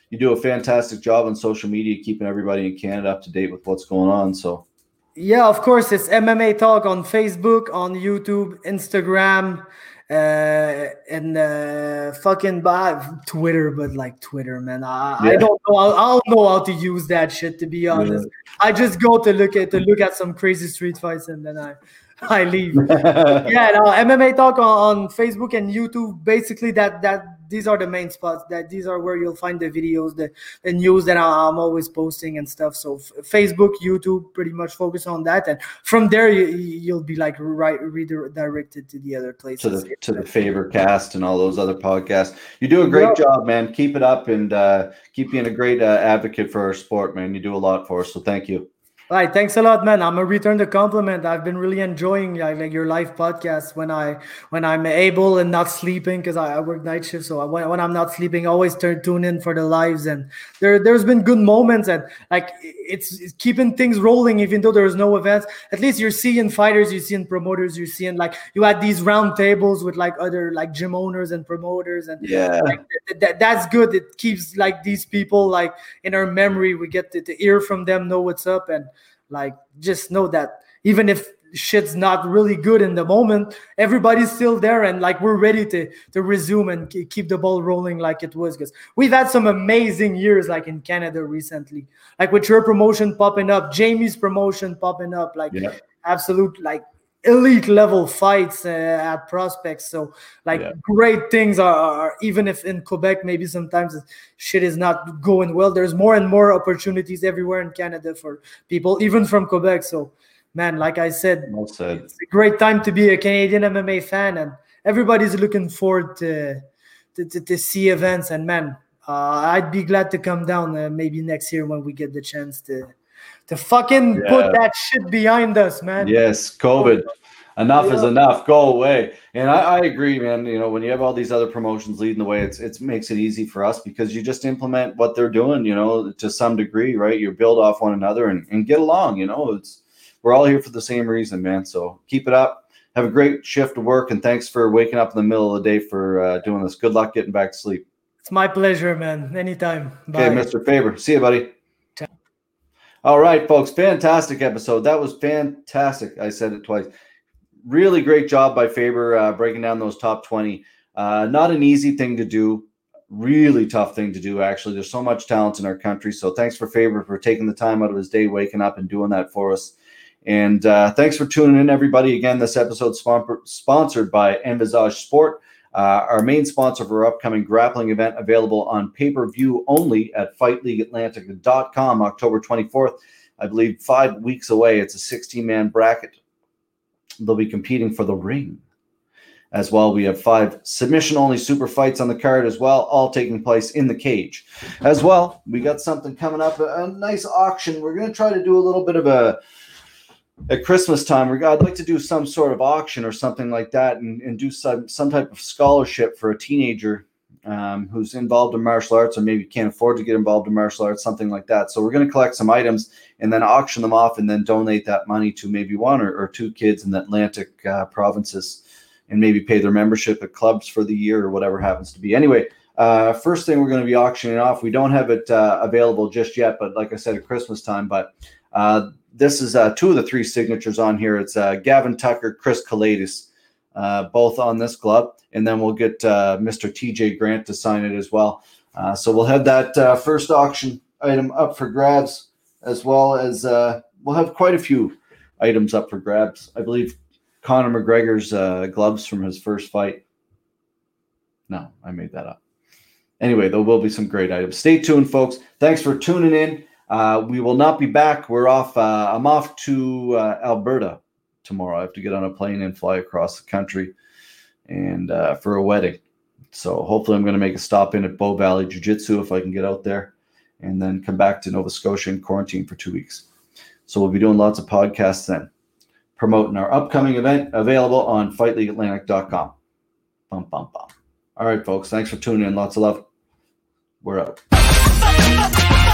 you do a fantastic job on social media, keeping everybody in Canada up to date with what's going on. So, yeah, of course, it's MMA Talk on Facebook, on YouTube, Instagram uh, and uh, fucking by Twitter, but like Twitter, man, I, yeah. I don't know. I, I, don't know how to use that shit to be honest. Yeah. I just go to look at to look at some crazy street fights, and then I I leave. yeah, no, MMA talk on, on Facebook and YouTube. Basically, that that these are the main spots that these are where you'll find the videos the, the news that i'm always posting and stuff. So facebook youtube pretty much focus on that. And from there you, you'll be like right redirected to the other places to the to the Faber cast and all those other podcasts. You do a great job man. Keep it up and uh, keep being a great uh, advocate for our sport man. You do a lot for us so thank you all right, thanks a lot, man. I'm gonna return the compliment. I've been really enjoying like, your live podcast when I when I'm able and not sleeping because I, I, work night shift. So I, when, when I'm not sleeping, I always turn tune in for the lives. And there there's been good moments and like it's, it's keeping things rolling even though there's no events. At least you're seeing fighters, you're seeing promoters, you're seeing like you had these round tables with like other like gym owners and promoters and yeah, like, th- th- that's good. It keeps like these people like in our memory. We get to, to hear from them, know what's up and like, just know that even if shit's not really good in the moment, everybody's still there, and like we're ready to to resume and keep the ball rolling like it was. Because we've had some amazing years, like in Canada recently, like with your promotion popping up, Jamie's promotion popping up, like yeah. absolute like elite level fights uh, at prospects so like yeah. great things are, are, even if in quebec maybe sometimes shit is not going well there's more and more opportunities everywhere in canada for people even from quebec so man like i said, well said. it's a great time to be a canadian mma fan and everybody's looking forward to to, to, to see events and man uh, i'd be glad to come down uh, maybe next year when we get the chance to to fucking yeah. put that shit behind us, man. Yes, COVID. Enough yeah. is enough. Go away. And I, I, agree, man. You know, when you have all these other promotions leading the way, it's it makes it easy for us because you just implement what they're doing, you know, to some degree, right? You build off one another and, and get along, you know. It's we're all here for the same reason, man. So keep it up. Have a great shift of work and thanks for waking up in the middle of the day for uh, doing this. Good luck getting back to sleep. It's my pleasure, man. Anytime. Bye. Okay, Mr. Faber. See you, buddy. All right, folks. Fantastic episode. That was fantastic. I said it twice. Really great job by Faber uh, breaking down those top 20. Uh, not an easy thing to do. Really tough thing to do, actually. There's so much talent in our country. So thanks for Faber for taking the time out of his day, waking up and doing that for us. And uh, thanks for tuning in, everybody. Again, this episode sponsored by Envisage Sport. Uh, our main sponsor for our upcoming grappling event available on pay-per-view only at fightleagueatlantic.com October 24th. I believe five weeks away. It's a 16-man bracket. They'll be competing for the ring. As well, we have five submission-only super fights on the card as well, all taking place in the cage. As well, we got something coming up, a, a nice auction. We're going to try to do a little bit of a at Christmas time, I'd like to do some sort of auction or something like that, and, and do some some type of scholarship for a teenager um, who's involved in martial arts or maybe can't afford to get involved in martial arts, something like that. So we're going to collect some items and then auction them off, and then donate that money to maybe one or, or two kids in the Atlantic uh, provinces, and maybe pay their membership at clubs for the year or whatever happens to be. Anyway. Uh, first thing we're going to be auctioning off. We don't have it uh, available just yet, but like I said, at Christmas time. But uh, this is uh, two of the three signatures on here. It's uh, Gavin Tucker, Chris Kelades, uh, both on this glove, and then we'll get uh, Mr. TJ Grant to sign it as well. Uh, so we'll have that uh, first auction item up for grabs, as well as we'll have quite a few items up for grabs. I believe Conor McGregor's gloves from his first fight. No, I made that up. Anyway, there will be some great items. Stay tuned, folks. Thanks for tuning in. Uh, we will not be back. We're off. Uh, I'm off to uh, Alberta tomorrow. I have to get on a plane and fly across the country, and uh, for a wedding. So hopefully, I'm going to make a stop in at Bow Valley Jiu Jitsu if I can get out there, and then come back to Nova Scotia and quarantine for two weeks. So we'll be doing lots of podcasts then, promoting our upcoming event available on FightLeagueAtlantic.com. Bum bum bum. All right, folks. Thanks for tuning in. Lots of love. We're out.